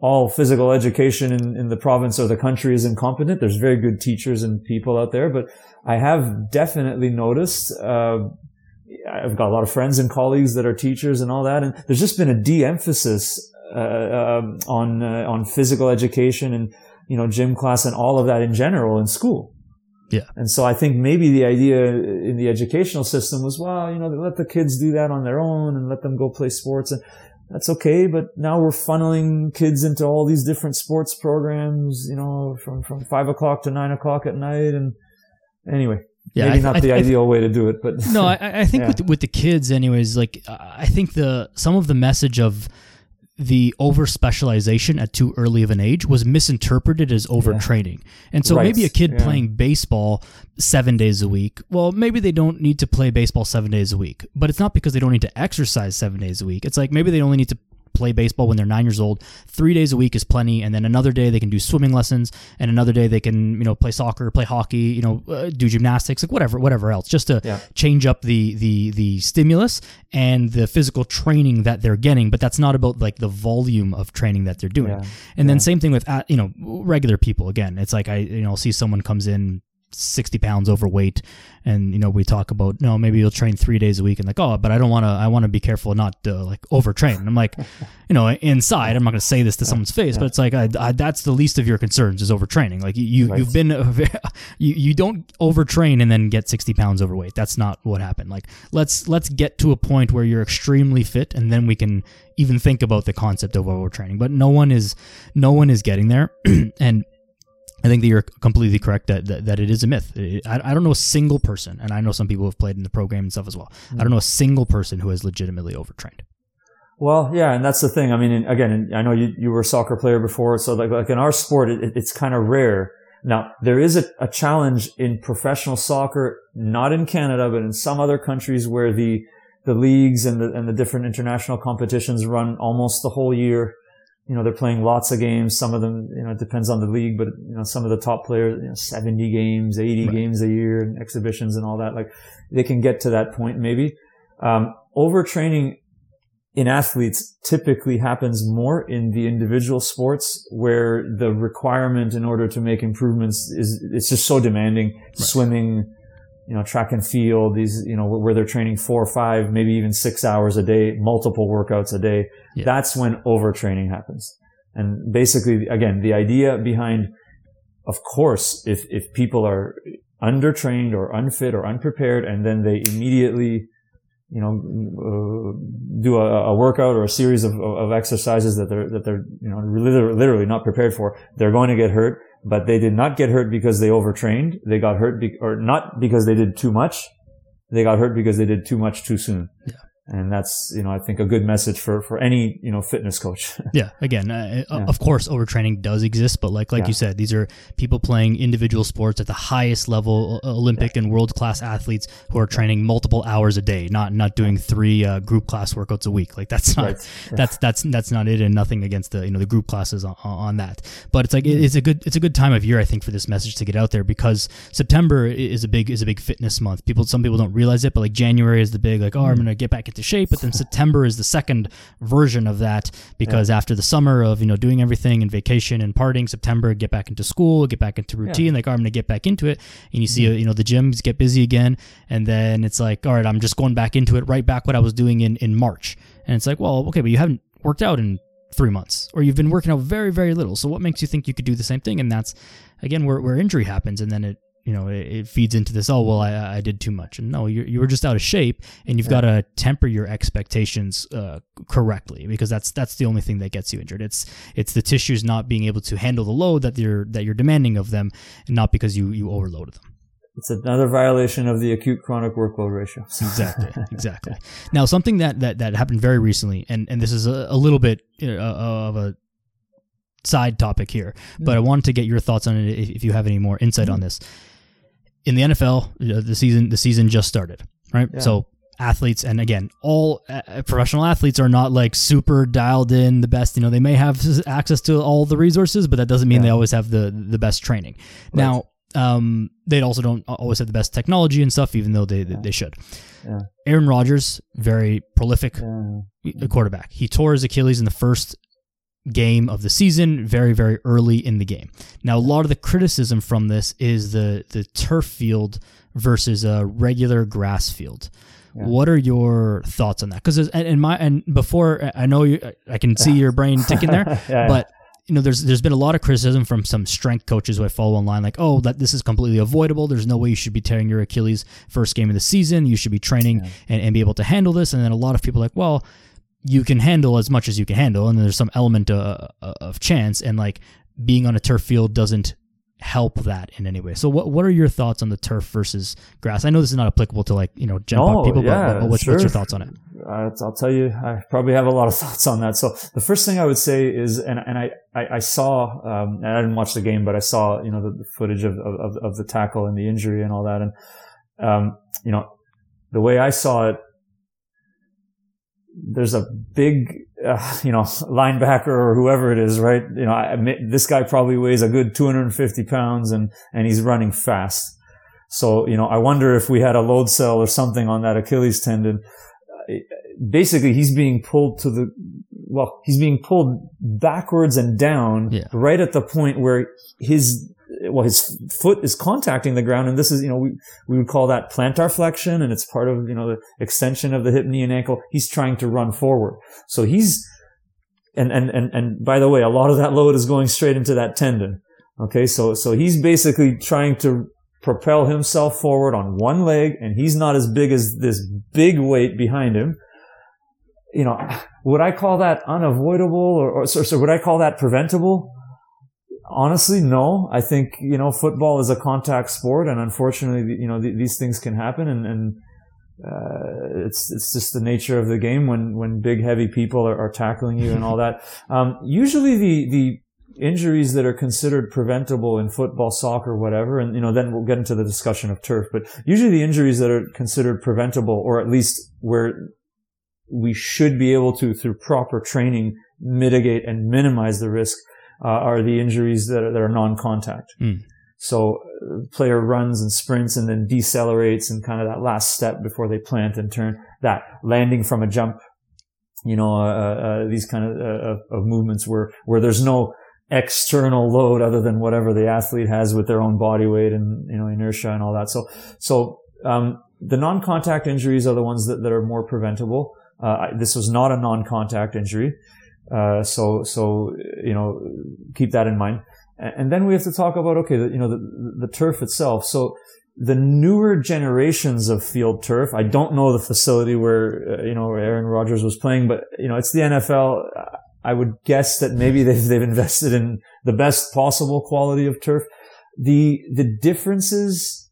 all physical education in, in the province or the country is incompetent. There's very good teachers and people out there, but I have definitely noticed, uh, I've got a lot of friends and colleagues that are teachers and all that, and there's just been a de-emphasis uh, um, on uh, on physical education and you know gym class and all of that in general in school. Yeah. And so I think maybe the idea in the educational system was, well, you know, let the kids do that on their own and let them go play sports and that's okay. But now we're funneling kids into all these different sports programs, you know, from, from five o'clock to nine o'clock at night. And anyway, yeah, maybe not the ideal way to do it, but no, I, I think yeah. with, with the kids anyways, like I think the, some of the message of, the over specialization at too early of an age was misinterpreted as overtraining. Yeah. And so right. maybe a kid yeah. playing baseball seven days a week, well, maybe they don't need to play baseball seven days a week, but it's not because they don't need to exercise seven days a week. It's like maybe they only need to play baseball when they're nine years old. Three days a week is plenty, and then another day they can do swimming lessons, and another day they can you know play soccer, play hockey, you know, uh, do gymnastics, like whatever, whatever else, just to yeah. change up the the the stimulus and the physical training that they're getting. But that's not about like the volume of training that they're doing. Yeah. And then same thing with you know regular people. Again, it's like I you know see someone comes in 60 pounds overweight. And you know we talk about no maybe you'll train three days a week. And like oh but i don't want to i want to be careful not to like overtrain. And i'm like you know inside i'm not going to say this to someone's face but it's like I, I, that's the least of your concerns is overtraining. Like you right. you've been you, you don't overtrain and then get 60 pounds overweight. That's not what happened. Like let's let's get to a point where you're extremely fit and then we can even think about the concept of overtraining. But no one is no one is getting there. And I think that you're completely correct that, that, that it is a myth. I, I don't know a single person, and I know some people have played in the program and stuff as well. Mm-hmm. I don't know a single person who has legitimately overtrained. Well, yeah, and that's the thing. I mean, again, I know you, you were a soccer player before, so like, like in our sport, it, it's kind of rare. Now, there is a, a challenge in professional soccer, not in Canada, but in some other countries where the, the leagues and the, and the different international competitions run almost the whole year you know, they're playing lots of games. Some of them, you know, it depends on the league, but you know, some of the top players, you know, 70 games, 80 right. games a year and exhibitions and all that. Like they can get to that point maybe. Um, overtraining in athletes typically happens more in the individual sports where the requirement in order to make improvements is, it's just so demanding. Right. Swimming, you know, track and field, these, you know, where they're training four or five, maybe even six hours a day, multiple workouts a day. Yeah. That's when overtraining happens. And basically, again, the idea behind, of course, if, if people are undertrained or unfit or unprepared and then they immediately, you know, uh, do a, a, workout or a series of, of exercises that they're, that they're, you know, literally not prepared for, they're going to get hurt but they did not get hurt because they overtrained. They got hurt, be- or not because they did too much. They got hurt because they did too much too soon. Yeah and that's you know I think a good message for for any you know fitness coach. yeah, again, uh, uh, yeah. of course, overtraining does exist, but like like yeah. you said, these are people playing individual sports at the highest level, uh, Olympic yeah. and world class athletes who are training multiple hours a day, not not doing three uh, group class workouts a week. Like that's not right. that's that's that's not it, and nothing against the you know the group classes on, on that. But it's like mm-hmm. it's a good it's a good time of year I think for this message to get out there because September is a big is a big fitness month. People some people don't realize it, but like January is the big like oh I'm mm-hmm. gonna get back into shape, but then September is the second version of that because yeah. after the summer of you know doing everything and vacation and partying, September get back into school, get back into routine. Yeah. Like oh, I'm gonna get back into it, and you see mm-hmm. you know the gyms get busy again, and then it's like all right, I'm just going back into it, right back what I was doing in in March, and it's like well okay, but you haven't worked out in three months or you've been working out very very little so what makes you think you could do the same thing and that's again where, where injury happens and then it you know, it, it, feeds into this. Oh well, I, I did too much, and no, you you were just out of shape, and you've yeah. got to temper your expectations uh, correctly because that's that's the only thing that gets you injured. It's it's the tissues not being able to handle the load that you're that you're demanding of them, and not because you you overloaded them. It's another violation of the acute chronic workload ratio. exactly, exactly. Now, something that that that happened very recently, and and this is a, a little bit uh, of a side topic here, but I wanted to get your thoughts on it if, if you have any more insight on this in the NFL, uh, the season the season just started, right? Yeah. So athletes and again all uh, professional athletes are not like super dialed in the best you know they may have access to all the resources but that doesn't mean yeah. they always have the the best training right. now um, they also don't always have the best technology and stuff even though they yeah. they should yeah. aaron rodgers very prolific quarterback he tore his achilles in the first game of the season very very early in the game now a lot of the criticism from this is the the turf field versus a regular grass field Yeah. What are your thoughts on that? Because and my and before I know you, I can see your brain ticking there, Yeah, yeah. but you know, there's there's been a lot of criticism from some strength coaches who I follow online, like, oh, that this is completely avoidable. There's no way you should be tearing your Achilles first game of the season. You should be training and, and be able to handle this. And then a lot of people like, well, you can handle as much as you can handle, and there's some element uh, uh, of chance, and like being on a turf field doesn't help that in any way. So what what are your thoughts on the turf versus grass? I know this is not applicable to like you know gen No, people, yeah, but, but what's, sure. what's your thoughts on it? Uh, I'll tell you, I probably have a lot of thoughts on that. So the first thing I would say is, and, and I, I, I saw, um, and I didn't watch the game, but I saw, you know, the, the footage of, of, of the tackle and the injury and all that. And, um, you know, the way I saw it, there's a big, uh, you know, linebacker or whoever it is, right? You know, I, this guy probably weighs a good 250 pounds and, and he's running fast. So, you know, I wonder if we had a load cell or something on that Achilles tendon. Uh, Basically, he's being pulled to the, well, he's being pulled backwards and down Yeah. right at the point where his, well, his foot is contacting the ground. And this is, you know, we, we would call that plantar flexion and it's part of, you know, the extension of the hip, knee and ankle. He's trying to run forward. So he's, and, and, and, and by the way, a lot of that load is going straight into that tendon. Okay. So, so he's basically trying to propel himself forward on one leg and he's not as big as this big weight behind him. You know, would I call that unavoidable or, or so would I call that preventable? Honestly, no. I think, you know, football is a contact sport and unfortunately, you know, th- these things can happen and, and, uh, it's, it's just the nature of the game when, when big, heavy people are, are tackling you and all that. Um, usually the, the injuries that are considered preventable in football, soccer, whatever, and, you know, then we'll get into the discussion of turf, but usually the injuries that are considered preventable or at least where we should be able to, through proper training, mitigate and minimize the risk, uh, are the injuries that are, that are non-contact. Mm. So uh, player runs and sprints and then decelerates and kind of that last step before they plant and turn. That landing from a jump, you know, uh, uh, these kind of, uh, of, of movements where where there's no external load other than whatever the athlete has with their own body weight and you know inertia and all that. So so um, the non-contact injuries are the ones that, that are more preventable. Uh, this was not a non-contact injury. Uh, so, so, you know, keep that in mind. And then we have to talk about, okay, the, you know, the, the turf itself. So the newer generations of field turf, I don't know the facility where, uh, you know, Aaron Rodgers was playing, but, you know, it's the NFL. I would guess that maybe they've, they've invested in the best possible quality of turf. The, the differences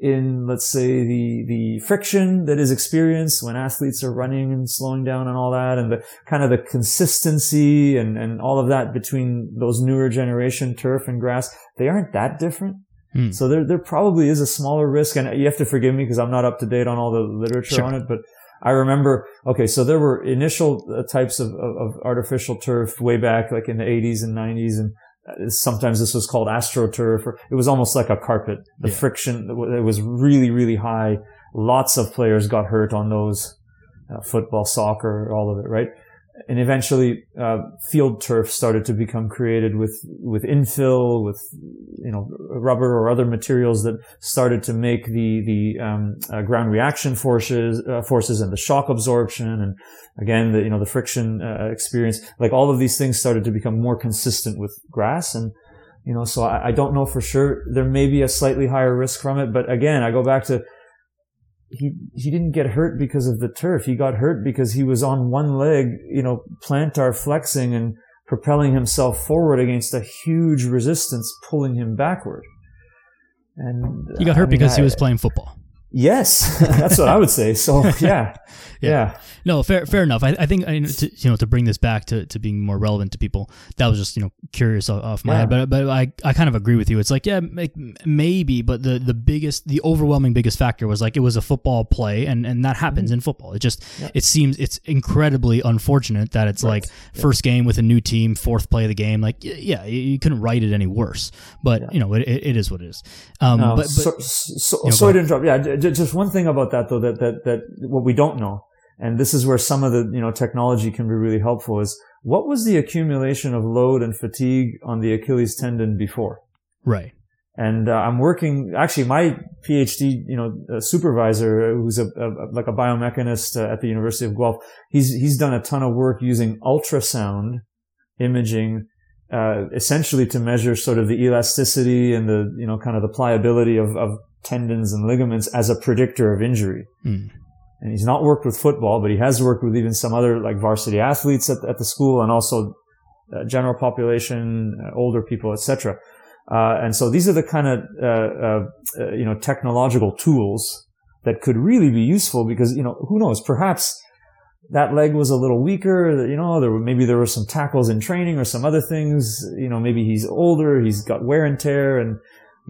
in, let's say, the, the friction that is experienced when athletes are running and slowing down and all that, and the kind of the consistency and, and all of that between those newer generation turf and grass, they aren't that different. Hmm. So there, there probably is a smaller risk, and you have to forgive me because I'm not up to date on all the literature Sure. on it, but I remember, okay, so there were initial uh, types of, of, of artificial turf way back, like in the 80s and 90s, and sometimes this was called astroturf, or it was almost like a carpet. The Yeah. friction, it was really, really high. Lots of players got hurt on those, uh, football, soccer, all of it, right? And eventually, uh, field turf started to become created with, with infill, with, you know, rubber or other materials that started to make the, the, um, uh, ground reaction forces, uh, forces and the shock absorption and again, the, you know, the friction, uh, experience, like all of these things started to become more consistent with grass and, you know, so I, I don't know for sure. There may be a slightly higher risk from it, but again, I go back to, he he didn't get hurt because of the turf. He got hurt because he was on one leg, you know, plantar flexing and propelling himself forward against a huge resistance pulling him backward. And He got I hurt mean, because he was playing football. Yes, that's what I would say. So yeah, yeah, No, fair, fair enough. I, I think I, to, you know to bring this back to, to being more relevant to people. That was just you know curious off, my Yeah. head, but but I, I kind of agree with you. It's like yeah, maybe, but the the biggest, the overwhelming biggest factor was like it was a football play, and and that happens in football. It just Mm-hmm. Yeah. it seems it's incredibly unfortunate that it's Right. like first game with a new team, fourth play of the game. Like yeah, you, you couldn't write it any worse. But Yeah. you know it, it, it is what it is. Um, No, but, but so, so, Yeah, go sorry to interrupt. Yeah, just one thing about that though, that, that, that what we don't know, and this is where some of the, you know, technology can be really helpful is what was the accumulation of load and fatigue on the Achilles tendon before? right, And uh, I'm working, actually my PhD, you know, uh, supervisor who's a, a, like a biomechanist uh, at the University of Guelph, he's, he's done a ton of work using ultrasound imaging, uh, essentially to measure sort of the elasticity and the, you know, kind of the pliability of, of tendons and ligaments as a predictor of injury. Mm. And he's not worked with football, but he has worked with even some other like varsity athletes at, at the school and also uh, general population, uh, older people, etc. Uh, and so these are the kind of uh, uh, uh, you know technological tools that could really be useful because you know who knows perhaps that leg was a little weaker you know there were, maybe there were some tackles in training or some other things you know maybe he's older he's got wear and tear and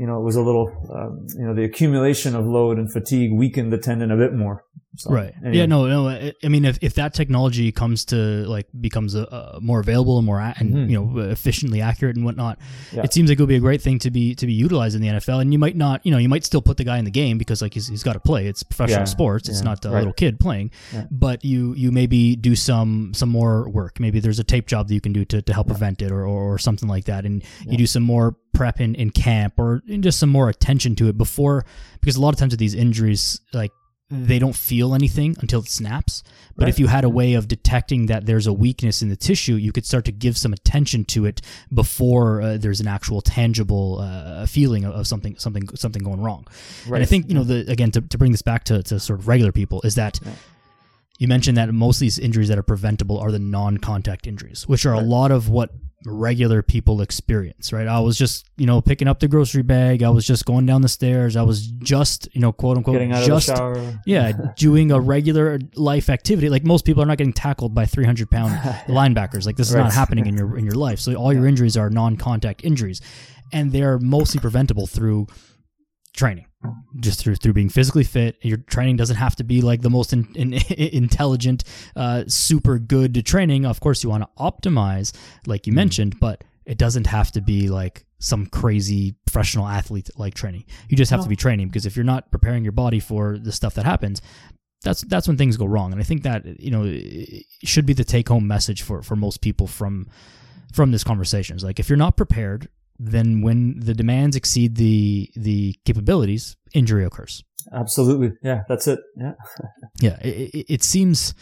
you know, it was a little, um, you know, the accumulation of load and fatigue weakened the tendon a bit more. So, right. Anyway. Yeah. No. No. I mean, if, if that technology comes to like becomes a, a more available and more and mm-hmm. you know efficiently accurate and whatnot, yeah. it seems like it would be a great thing to be to be utilized in the NFL. And you might not, you know, you might still put the guy in the game because like he's, he's got to play. It's professional yeah. sports. It's yeah. not a right. little kid playing. But you you maybe do some some more work. Maybe there's a tape job that you can do to, to help prevent it or, or, or something like that, and you do some more prep in, in camp or just some more attention to it before because a lot of times with these injuries like they don't feel anything until it snaps but right. if you had a way of detecting that there's a weakness in the tissue you could start to give some attention to it before uh, there's an actual tangible uh, feeling of, of, something something something going wrong right. and i think you know the again to, to bring this back to, to sort of regular people is that yeah. you mentioned that most of these injuries that are preventable are the non-contact injuries which are right. a lot of what regular people experience, right? I was just, you know, picking up the grocery bag. I was just going down the stairs. I was just, you know, quote unquote, just, yeah, doing a regular life activity. Like most people are not getting tackled by 300 pound linebackers. Like this is right. not happening in your, in your life. So all your injuries are non-contact injuries and they're mostly preventable through training just through through being physically fit. Your training doesn't have to be like the most in, in, intelligent, uh, super good training. Of course, you want to optimize, like you mm. mentioned, but it doesn't have to be like some crazy professional athlete like training. You just have no. to be training because if you're not preparing your body for the stuff that happens, that's that's when things go wrong. And I think that you know should be the take home message for for most people from from this conversation. Is like if you're not prepared then when the demands exceed the the capabilities, injury occurs. Absolutely, yeah, that's it. Yeah, yeah. It, it, it, seems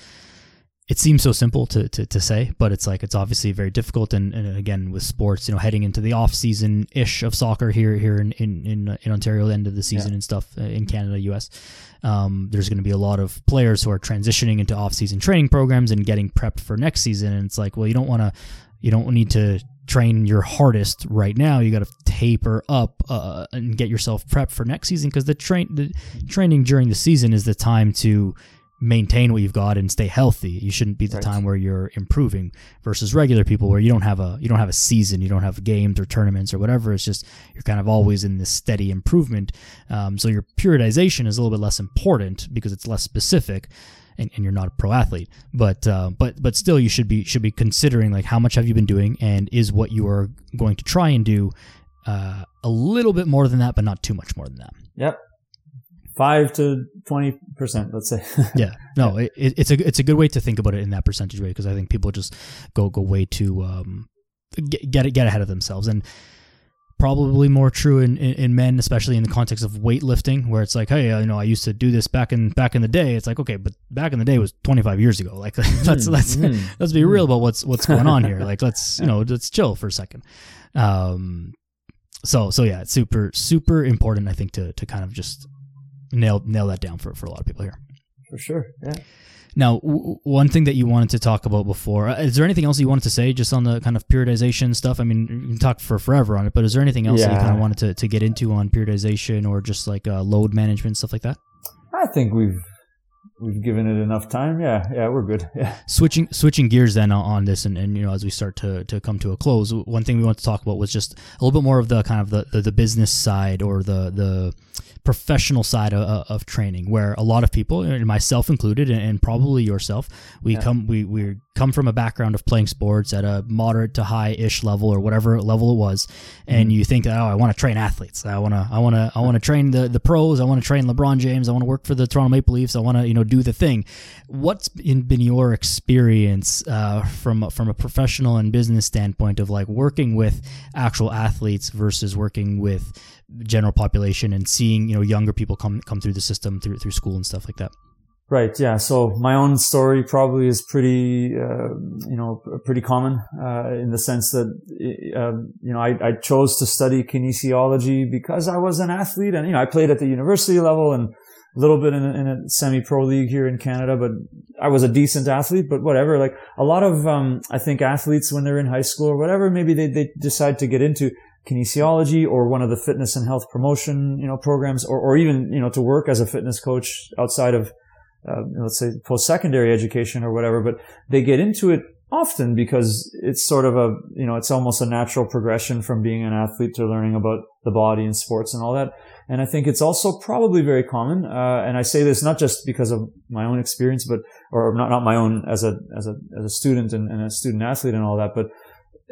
it seems so simple to, to, to say, but it's like it's obviously very difficult. And, and again, with sports, you know, heading into the off season ish of soccer here here in in in, in Ontario, the end of the season yeah. and stuff uh, in Canada, U.S. Um, there's going to be a lot of players who are transitioning into off season training programs and getting prepped for next season. And it's like, well, you don't want to, you don't need to train your hardest right now. You got to taper up uh, and get yourself prepped for next season because the train the training during the season is the time to maintain what you've got and stay healthy. You shouldn't be the right. time where you're improving versus regular people where you don't have a you don't have a season, you don't have games or tournaments or whatever. It's just you're kind of always in this steady improvement. Um, so your periodization is a little bit less important because it's less specific and, and you're not a pro athlete, but uh, but but still you should be should be considering like how much have you been doing and is what you are going to try and do uh, a little bit more than that, but not too much more than that. Yep, five to twenty percent, let's say. yeah, no, it, it's a it's a good way to think about it in that percentage way because I think people just go go way too um, get get get ahead of themselves and probably more true in, in, in, men, especially in the context of weightlifting, where it's like, hey, you know, I used to do this back in back in the day. It's like, okay, but back in the day was 25 years ago. Like, let's mm, let's mm, let's be real about what's what's going on here. Like, let's you know, let's chill for a second. Um, so so yeah, it's super super important. I think to to kind of just nail nail that down for for a lot of people here. For sure, yeah. Now, w- one thing that you wanted to talk about before, uh, is there anything else you wanted to say just on the kind of periodization stuff? I mean, you can talk for forever on it, but is there anything else yeah. that you kind of wanted to, to get into on periodization or just like uh, load management, stuff like that? I think we've we've given it enough time. Yeah, yeah, we're good. Yeah. Switching switching gears then on this, and, and you know, as we start to, to come to a close, one thing we want to talk about was just a little bit more of the kind of the, the, the business side or the the professional side of, of, training where a lot of people and myself included and, probably yourself we yeah. come we we come from a background of playing sports at a moderate to high ish level or whatever level it was and mm-hmm. you think oh I want to train athletes. I want to I want to I want to train the the pros. I want to train LeBron James. I want to work for the Toronto Maple Leafs. I want to you know do the thing. What's been, been your experience uh, from from a professional and business standpoint of like working with actual athletes versus working with general population and seeing you know younger people come come through the system through through school and stuff like that. Right. Yeah. So my own story probably is pretty, uh, you know, pretty common, uh, in the sense that, uh, you know, I, I, chose to study kinesiology because I was an athlete and, you know, I played at the university level and a little bit in a, in a semi-pro league here in Canada, but I was a decent athlete, but whatever. Like a lot of, um, I think athletes when they're in high school or whatever, maybe they, they decide to get into kinesiology or one of the fitness and health promotion, you know, programs or, or even, you know, to work as a fitness coach outside of, uh, let's say post-secondary education or whatever, but they get into it often because it's sort of a, you know, it's almost a natural progression from being an athlete to learning about the body and sports and all that. And I think it's also probably very common. Uh, and I say this not just because of my own experience, but, or not, not my own as a, as a, as a student and, and a student athlete and all that, but,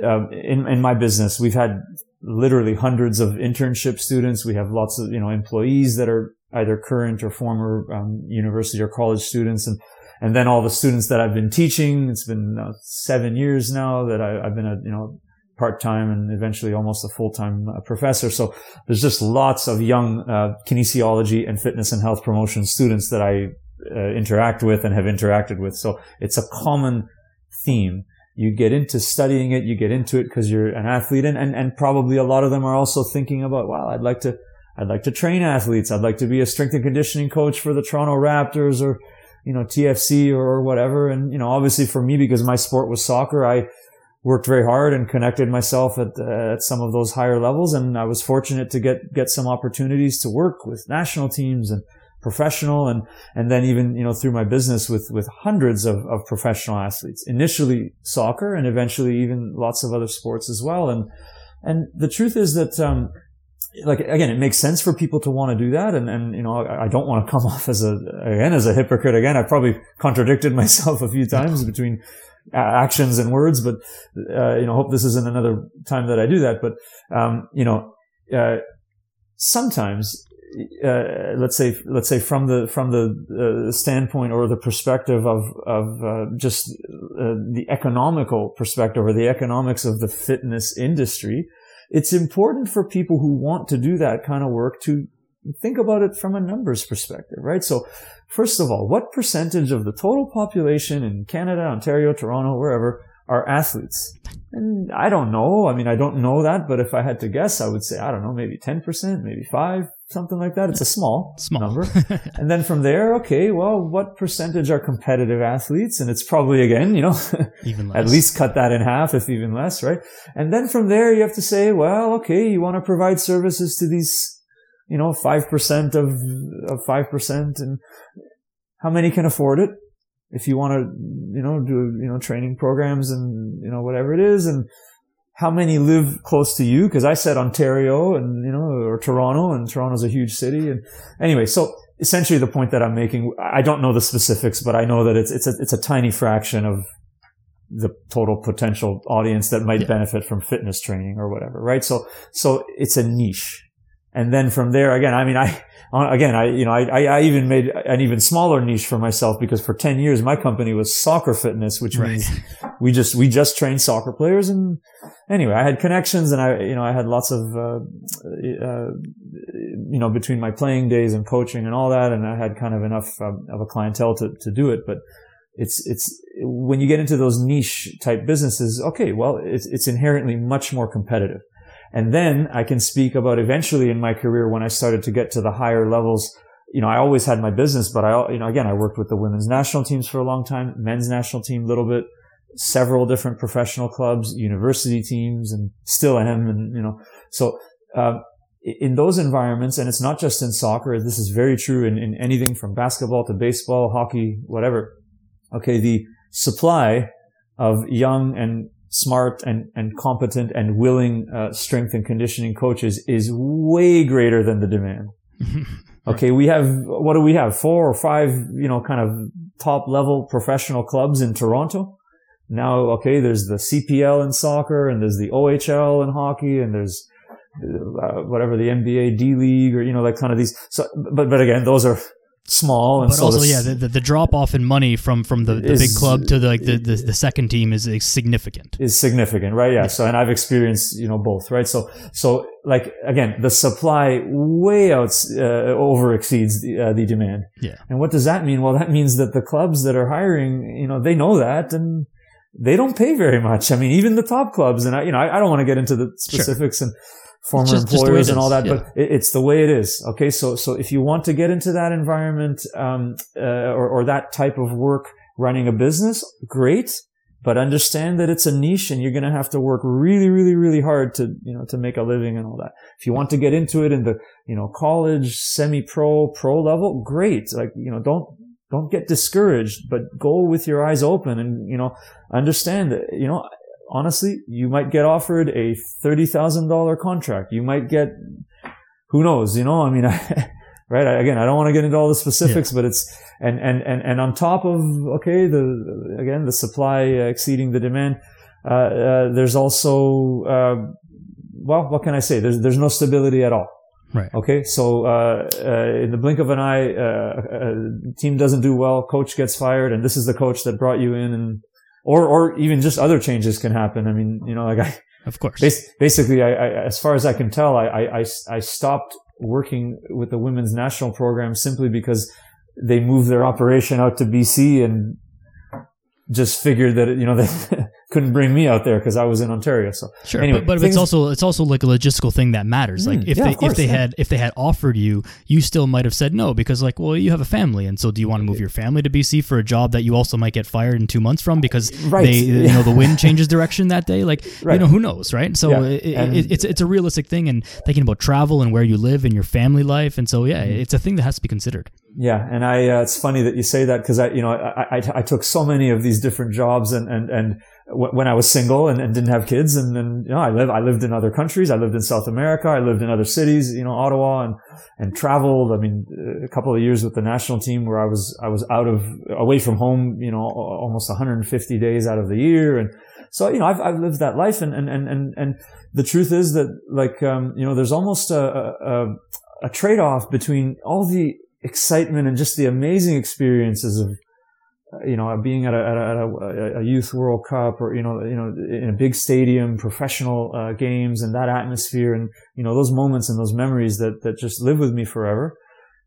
um, in, in my business, we've had literally hundreds of internship students. We have lots of, you know, employees that are either current or former um, university or college students, and and then all the students that I've been teaching. It's been uh, seven years now that I, have been a you know part time and eventually almost a full time uh, professor. So there's just lots of young uh, kinesiology and fitness and health promotion students that I uh, interact with and have interacted with. So it's a common theme. You get into studying it, you get into it because you're an athlete and, and, and probably a lot of them are also thinking about, wow, I'd like to I'd like to train athletes. I'd like to be a strength and conditioning coach for the Toronto Raptors or, you know, TFC or, whatever. And, you know, obviously for me, because my sport was soccer, I worked very hard and connected myself at, uh, at some of those higher levels. And I was fortunate to get, get some opportunities to work with national teams and professional and, and then even, you know, through my business with, with hundreds of, of professional athletes, initially soccer and eventually even lots of other sports as well. And, and the truth is that, um, like again, it makes sense for people to want to do that, and and you know, I, I don't want to come off as a again as a hypocrite. Again, I probably contradicted myself a few times between actions and words, but uh, you know, hope this isn't another time that I do that. But um, you know, uh, sometimes. Uh, let's say, let's say from the from the uh, standpoint or the perspective of of uh, just uh, the economical perspective or the economics of the fitness industry, it's important for people who want to do that kind of work to think about it from a numbers perspective, right? So first of all, what percentage of the total population in Canada, Ontario, Toronto, wherever are athletes? And I don't know. I mean, I don't know that, but if I had to guess, I would say, I don't know, maybe 10%, maybe five, something like that. It's a small, small. number. and then from there, okay, well, what percentage are competitive athletes? And it's probably again, you know, even at least cut that in half, if even less, right? And then from there, you have to say, well, okay, you want to provide services to these, you know, 5% of, of 5% and how many can afford it? If you want to, you know, do, you know, training programs and, you know, whatever it is and how many live close to you? Cause I said Ontario and, you know, or Toronto and Toronto's a huge city. And anyway, so essentially the point that I'm making, I don't know the specifics, but I know that it's, it's a, it's a tiny fraction of the total potential audience that might yeah. benefit from fitness training or whatever, right? So, so it's a niche. And then from there, again, I mean, I, again, I, you know, I, I even made an even smaller niche for myself because for 10 years, my company was soccer fitness, which right. means we just, we just trained soccer players. And anyway, I had connections and I, you know, I had lots of, uh, uh, you know, between my playing days and coaching and all that. And I had kind of enough um, of a clientele to, to do it. But it's, it's, when you get into those niche type businesses, okay, well, it's, it's inherently much more competitive. And then I can speak about eventually in my career when I started to get to the higher levels. You know, I always had my business, but I, you know, again, I worked with the women's national teams for a long time, men's national team a little bit, several different professional clubs, university teams, and still am. And, you know, so, uh, in those environments, and it's not just in soccer, this is very true in, in anything from basketball to baseball, hockey, whatever. Okay. The supply of young and smart and, and competent and willing uh, strength and conditioning coaches is way greater than the demand. okay, we have what do we have? Four or five, you know, kind of top level professional clubs in Toronto. Now, okay, there's the CPL in soccer, and there's the OHL in hockey, and there's uh, whatever the NBA D League, or you know, like kind of these. So, but but again, those are small, and but so also, yeah, the, the, the drop off in money from from the, the big club to the, like the, the the second team is, is significant. is significant, right? Yeah. So, and I've experienced, you know, both, right? So, so like again, the supply way outs uh, over exceeds the, uh, the demand. Yeah. And what does that mean? Well, that means that the clubs that are hiring, you know, they know that and they don't pay very much. I mean, even the top clubs, and I, you know, I, I don't want to get into the Sure. specifics and former just- just employers it and all that, yeah. but it, it's the way it is. Okay. So, so if you want to get into that environment, um, uh, or, or that type of work running a business, great. But understand that it's a niche and you're going to have to work really, really, really hard to, you know, to make a living and all that. If you want to get into it in the, you know, college, semi-pro, pro level, great. Like, you know, don't, don't get discouraged, but go with your eyes open and, you know, understand that, you know, honestly, you might get offered a $30,000 contract. You might get, who knows, you know, I mean, right? I, again, I don't want to get into all the specifics, but it's, and, and, and, and on top of, okay, the, again, the supply exceeding the demand, uh, uh, there's also, uh, well, what can I say? There's, there's no stability at all. Right. Okay. So, uh, uh, in the blink of an eye, uh, uh, team doesn't do well, coach gets fired, and this is the coach that brought you in and, or, or even just other changes can happen. I mean, you know, like I, Of course. Bas- basically, I, I, as far as I can tell, I, I, I, I stopped working with the women's national program simply because they moved their operation out to BC and just figured that, you know, they couldn't bring me out there because I was in Ontario. So Sure, anyway, but, but things- it's also it's also like a logistical thing that matters. Like Mm, if yeah, they of if they yeah. had if they had offered you, you still might have said no because like well you have a family and so do you want to move your family to BC for a job that you also might get fired in two months from because Right, they you know the wind changes direction that day like you know who knows right so Yeah, it, it, it's it's a realistic thing and thinking about travel and where you live and your family life and so yeah Mm-hmm. it's a thing that has to be considered. Yeah, and I uh, it's funny that you say that because I you know I, I I took so many of these different jobs and and and when I was single and, and didn't have kids. And then you know I live I lived in other countries. I lived in South America. I lived in other cities you know Ottawa and and traveled. I mean a couple of years with the national team where I was I was out of away from home you know almost 150 days out of the year. And so you know I've I've lived that life. And and and and, the truth is that like um you know there's almost a a, a trade off between all the excitement and just the amazing experiences of you know being at a, at a, at a, youth World Cup or you know you know in a big stadium, professional uh, games, and that atmosphere, and you know those moments and those memories that that just live with me forever.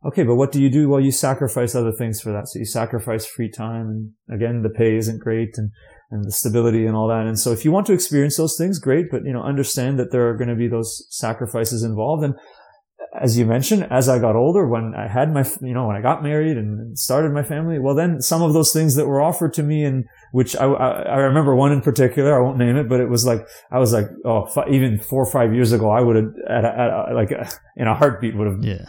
Okay, but what do you do? Well, you sacrifice other things for that. So you sacrifice free time, and again, the pay isn't great, and and the stability and all that. And so if you want to experience those things, great, but you know understand that there are going to be those sacrifices involved, and as you mentioned, as I got older, when I had my, you know, when I got married and started my family, well, then some of those things that were offered to me and which I, I, I remember one in particular, I won't name it, but it was like, I was like, oh, fi- even four or five years ago, I would have, at, a, at a, like, a, in a heartbeat would have Yeah.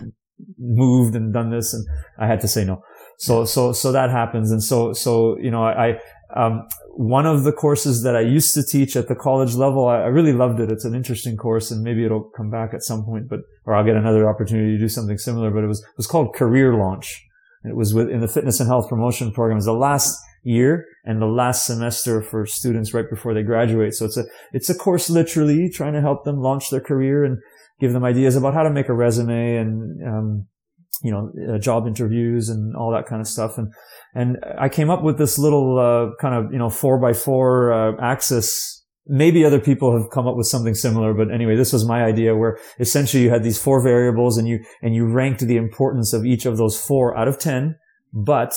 moved and done this and I had to say no. So, so, so that happens. And so, so, you know, I, um, one of the courses that I used to teach at the college level, I, I really loved it. It's an interesting course and maybe it'll come back at some point, but, or I'll get another opportunity to do something similar, but it was, it was called career launch. It was with, in the fitness and health promotion program. Was the last year and the last semester for students right before they graduate. So it's a, it's a course literally trying to help them launch their career and give them ideas about how to make a resume and, um, you know, uh, job interviews and all that kind of stuff. And, and I came up with this little, uh, kind of, you know, four by four, uh, axis. Maybe other people have come up with something similar, but anyway, this was my idea where essentially you had these four variables and you, and you ranked the importance of each of those four out of 10, but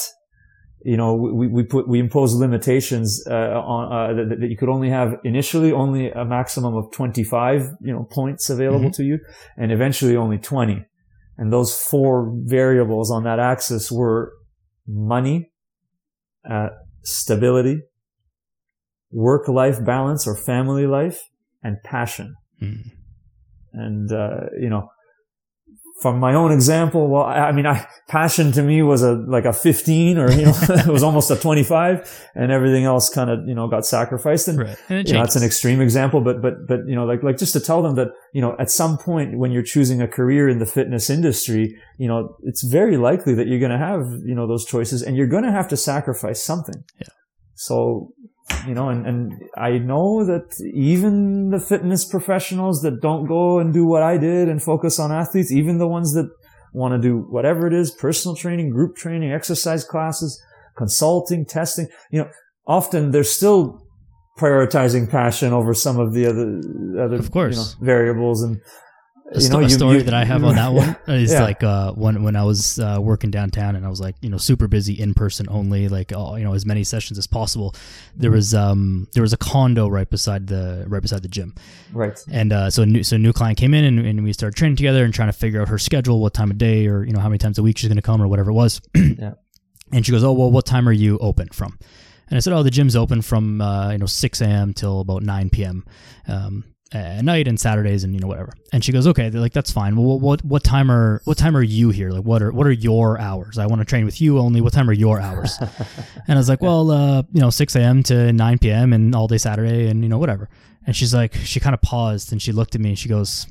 you know, we, we put, we impose limitations, uh, on, uh, that, that you could only have initially only a maximum of 25, you know, points available to you and eventually only 20. And those four variables on that axis were money, uh, stability, work-life balance or family life, and passion. Mm. And, uh, you know, from my own example, well, I, I mean, I, passion to me was a, like a 15 or, you know, it was almost a 25 and everything else kind of, you know, got sacrificed. And, Right. And you know, that's an extreme example, but, but, but, you know, like, like just to tell them that, you know, at some point when you're choosing a career in the fitness industry, you know, it's very likely that you're going to have, you know, those choices and you're going to have to sacrifice something. Yeah. So, you know, and, and I know that even the fitness professionals that don't go and do what I did and focus on athletes, even the ones that want to do whatever it is, personal training, group training, exercise classes, consulting, testing, you know, often they're still prioritizing passion over some of the other, other, Of course. you know, variables. And, A, you know, a you- story you- that I have on that one is Yeah. like uh, when when I was uh, working downtown and I was like you know super busy in person only like oh, you know as many sessions as possible. There was um there was a condo right beside the right beside the gym, Right. and uh, so a new so a new client came in and, and we started training together and trying to figure out her schedule, what time of day or you know how many times a week she's going to come or whatever it was. Yeah. And she goes, oh well, what time are you open from? And I said, oh, the gym's open from uh, you know 6 a.m. till about 9 p.m. Um, at night and Saturdays and you know whatever. And she goes, okay, they're like that's fine. Well, what what time are what time are you here? Like what are what are your hours? I want to train with you only. What time are your hours? and I was like, well, uh, you know, 6 a.m. to 9 p.m. and all day Saturday and you know whatever. And she's like, she kind of paused and she looked at me and she goes,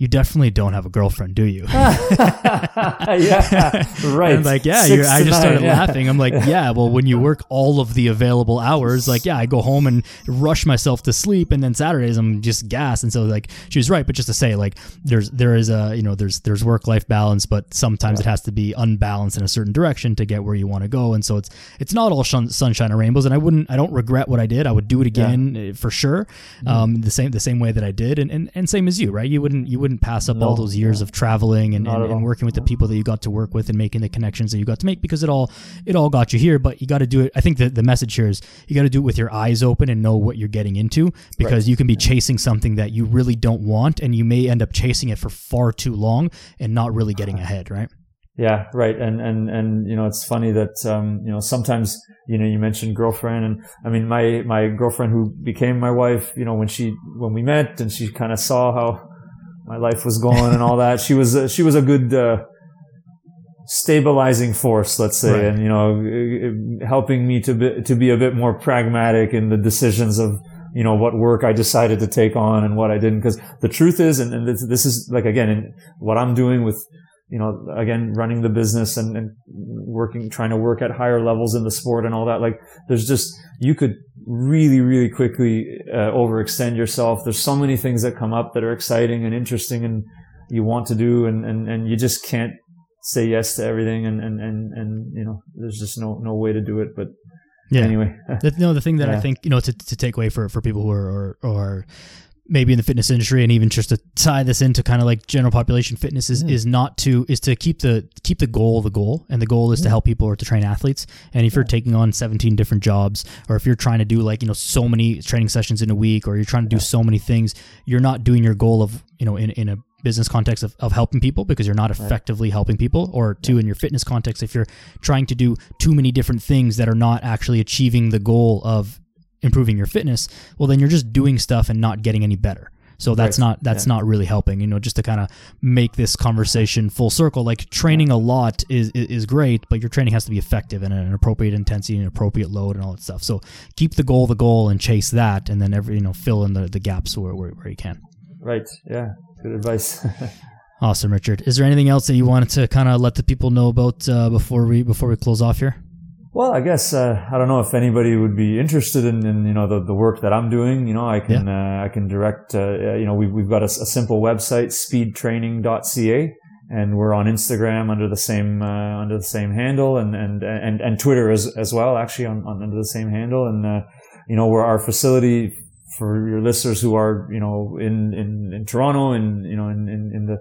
you definitely don't have a girlfriend, do you? yeah. Right. And I'm like, yeah, you're, I just nine, started yeah. laughing. I'm like, yeah, well, when you work all of the available hours, like, yeah, I go home and rush myself to sleep, and then Saturdays I'm just gassed. And so, like, she was right, but just to say, like, there's there is a you know there's there's work life balance, but sometimes it has to be unbalanced in a certain direction to get where you want to go. And so it's it's not all shun, sunshine and rainbows. And I wouldn't I don't regret what I did. I would do it again uh, for sure. Mm-hmm. Um, the same the same way that I did, and, and and same as you, right? You wouldn't you wouldn't pass up all those years of traveling and, and, and working with the people that you got to work with and making the connections that you got to make because it all it all got you here but you got to do it. I think that the message here is you got to do it with your eyes open and know what you're getting into because you can be chasing something that you really don't want and you may end up chasing it for far too long and not really getting ahead right? Yeah, right. And and and you know, it's funny that um, you know sometimes you know you mentioned girlfriend, and I mean my my girlfriend who became my wife. You know, when she when we met and she kind of saw how my life was going and all that, she was uh, she was a good. Uh, stabilizing force let's say Right. and you know helping me to be to be a bit more pragmatic in the decisions of you know what work I decided to take on and what I didn't because the truth is and, and this, this is like again in what I'm doing with you know, again, running the business and, and working, trying to work at higher levels in the sport and all that. Like, there's just, you could really, really quickly uh, overextend yourself. There's so many things that come up that are exciting and interesting and you want to do and, and, and you just can't say yes to everything. And, and, and, and, you know, there's just no, no way to do it. But yeah anyway, the, no the thing that i think you know to, to take away for, for people who are or, or maybe in the fitness industry and even just to tie this into kind of like general population fitness is, mm. is not to is to keep the keep the goal the goal. And the goal is to mm. help people or to train athletes. And if you're taking on 17 different jobs or if you're trying to do like you know so many training sessions in a week or you're trying to do so many things you're not doing your goal of you know in, in a business context of, of helping people because you're not effectively helping people or two in your fitness context if you're trying to do too many different things that are not actually achieving the goal of improving your fitness well then you're just doing stuff and not getting any better so that's Right. not that's not really helping you know just to kind of make this conversation full circle like training a lot is, is is great but your training has to be effective and an appropriate intensity and appropriate load and all that stuff so keep the goal the goal and chase that and then every you know fill in the, the gaps where, where, where you can right. Yeah. Good advice. awesome richard is there anything else that you wanted to kind of let the people know about uh, before we before we close off here Well, I guess uh, I don't know if anybody would be interested in, in you know the, the work that I'm doing. You know, I can uh, I can direct. Uh, you know, we've we've got a simple website, speedtraining.ca, and we're on Instagram under the same uh, under the same handle, and and and and Twitter as as well, actually on, on under the same handle. And uh, you know, we're our facility for your listeners who are you know in in, in Toronto and you know in in, in the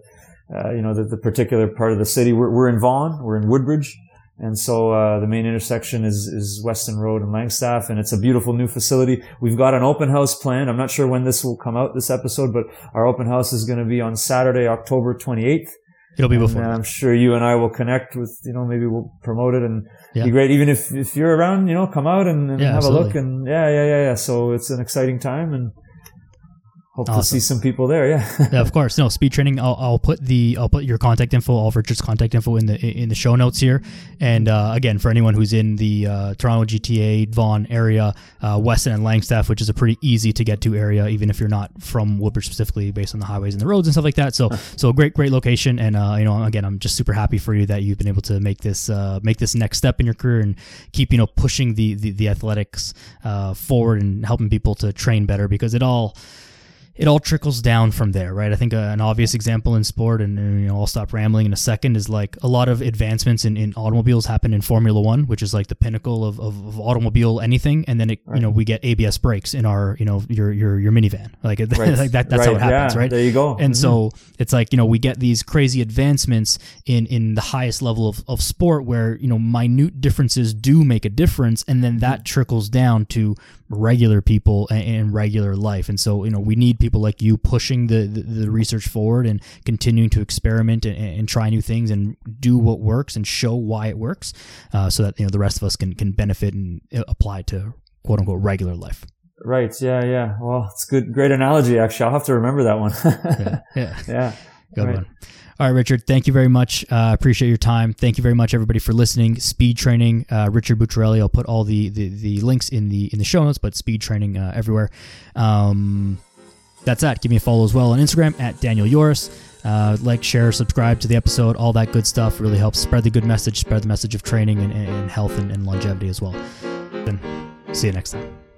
uh, you know the, the particular part of the city. We're we're in Vaughan. We're in Woodbridge. And so uh, the main intersection is is Weston Road and Langstaff, and it's a beautiful new facility. We've got an open house planned. I'm not sure when this will come out, this episode, but our open house is going to be on Saturday, October 28th. it'll be And, before uh, I'm sure you and I will connect with, you know, maybe we'll promote it and Yeah. be great. Even if if you're around, you know, come out and, and Yeah, have a look. And yeah, yeah, yeah, yeah. So it's an exciting time, and hope to see some people there. Yeah. yeah, of course. No speed training. I'll, I'll put the I'll put your contact info, all of Richard's contact info in the in the show notes here. And uh, again, for anyone who's in the uh, Toronto GTA Vaughan area, uh, Weston and Langstaff, which is a pretty easy to get to area, even if you're not from Woodbridge specifically, based on the highways and the roads and stuff like that. So so a great great location. And uh, you know, again, I'm just super happy for you that you've been able to make this uh, make this next step in your career and keep you know pushing the the, the athletics uh, forward and helping people to train better because it all it all trickles down from there, right? I think uh, an obvious example in sport, and, and, you know, I'll stop rambling in a second, is like a lot of advancements in, in automobiles happen in Formula One, which is like the pinnacle of, of, of automobile anything, and then it, right. you know we get ABS brakes in our you know your your your minivan, like, right. like that. That's right. how it happens, yeah. right? There you go. And mm-hmm. so it's like you know we get these crazy advancements in in the highest level of, of sport, where you know minute differences do make a difference, and then that trickles down to regular people and, regular life. And so, you know, we need people like you pushing the, the, the research forward and continuing to experiment and, and, try new things and do what works and show why it works uh, so that, you know, the rest of us can, can benefit and uh, apply to quote unquote regular life. Right. Yeah. Yeah. Well, it's good. Great analogy. Actually, I'll have to remember that one. yeah. Yeah. yeah. Good right. one. All right, Richard, thank you very much. I uh, appreciate your time. Thank you very much, everybody, for listening. Speed training, uh, Richard Bucciarelli. I'll put all the, the, the links in the in the show notes, but speed training uh, everywhere. Um, that's that. Give me a follow as well on Instagram at Daniel Yoris. Uh, like, share, subscribe to the episode. All that good stuff really helps spread the good message, spread the message of training and, and health and, and longevity as well. Then, see you next time.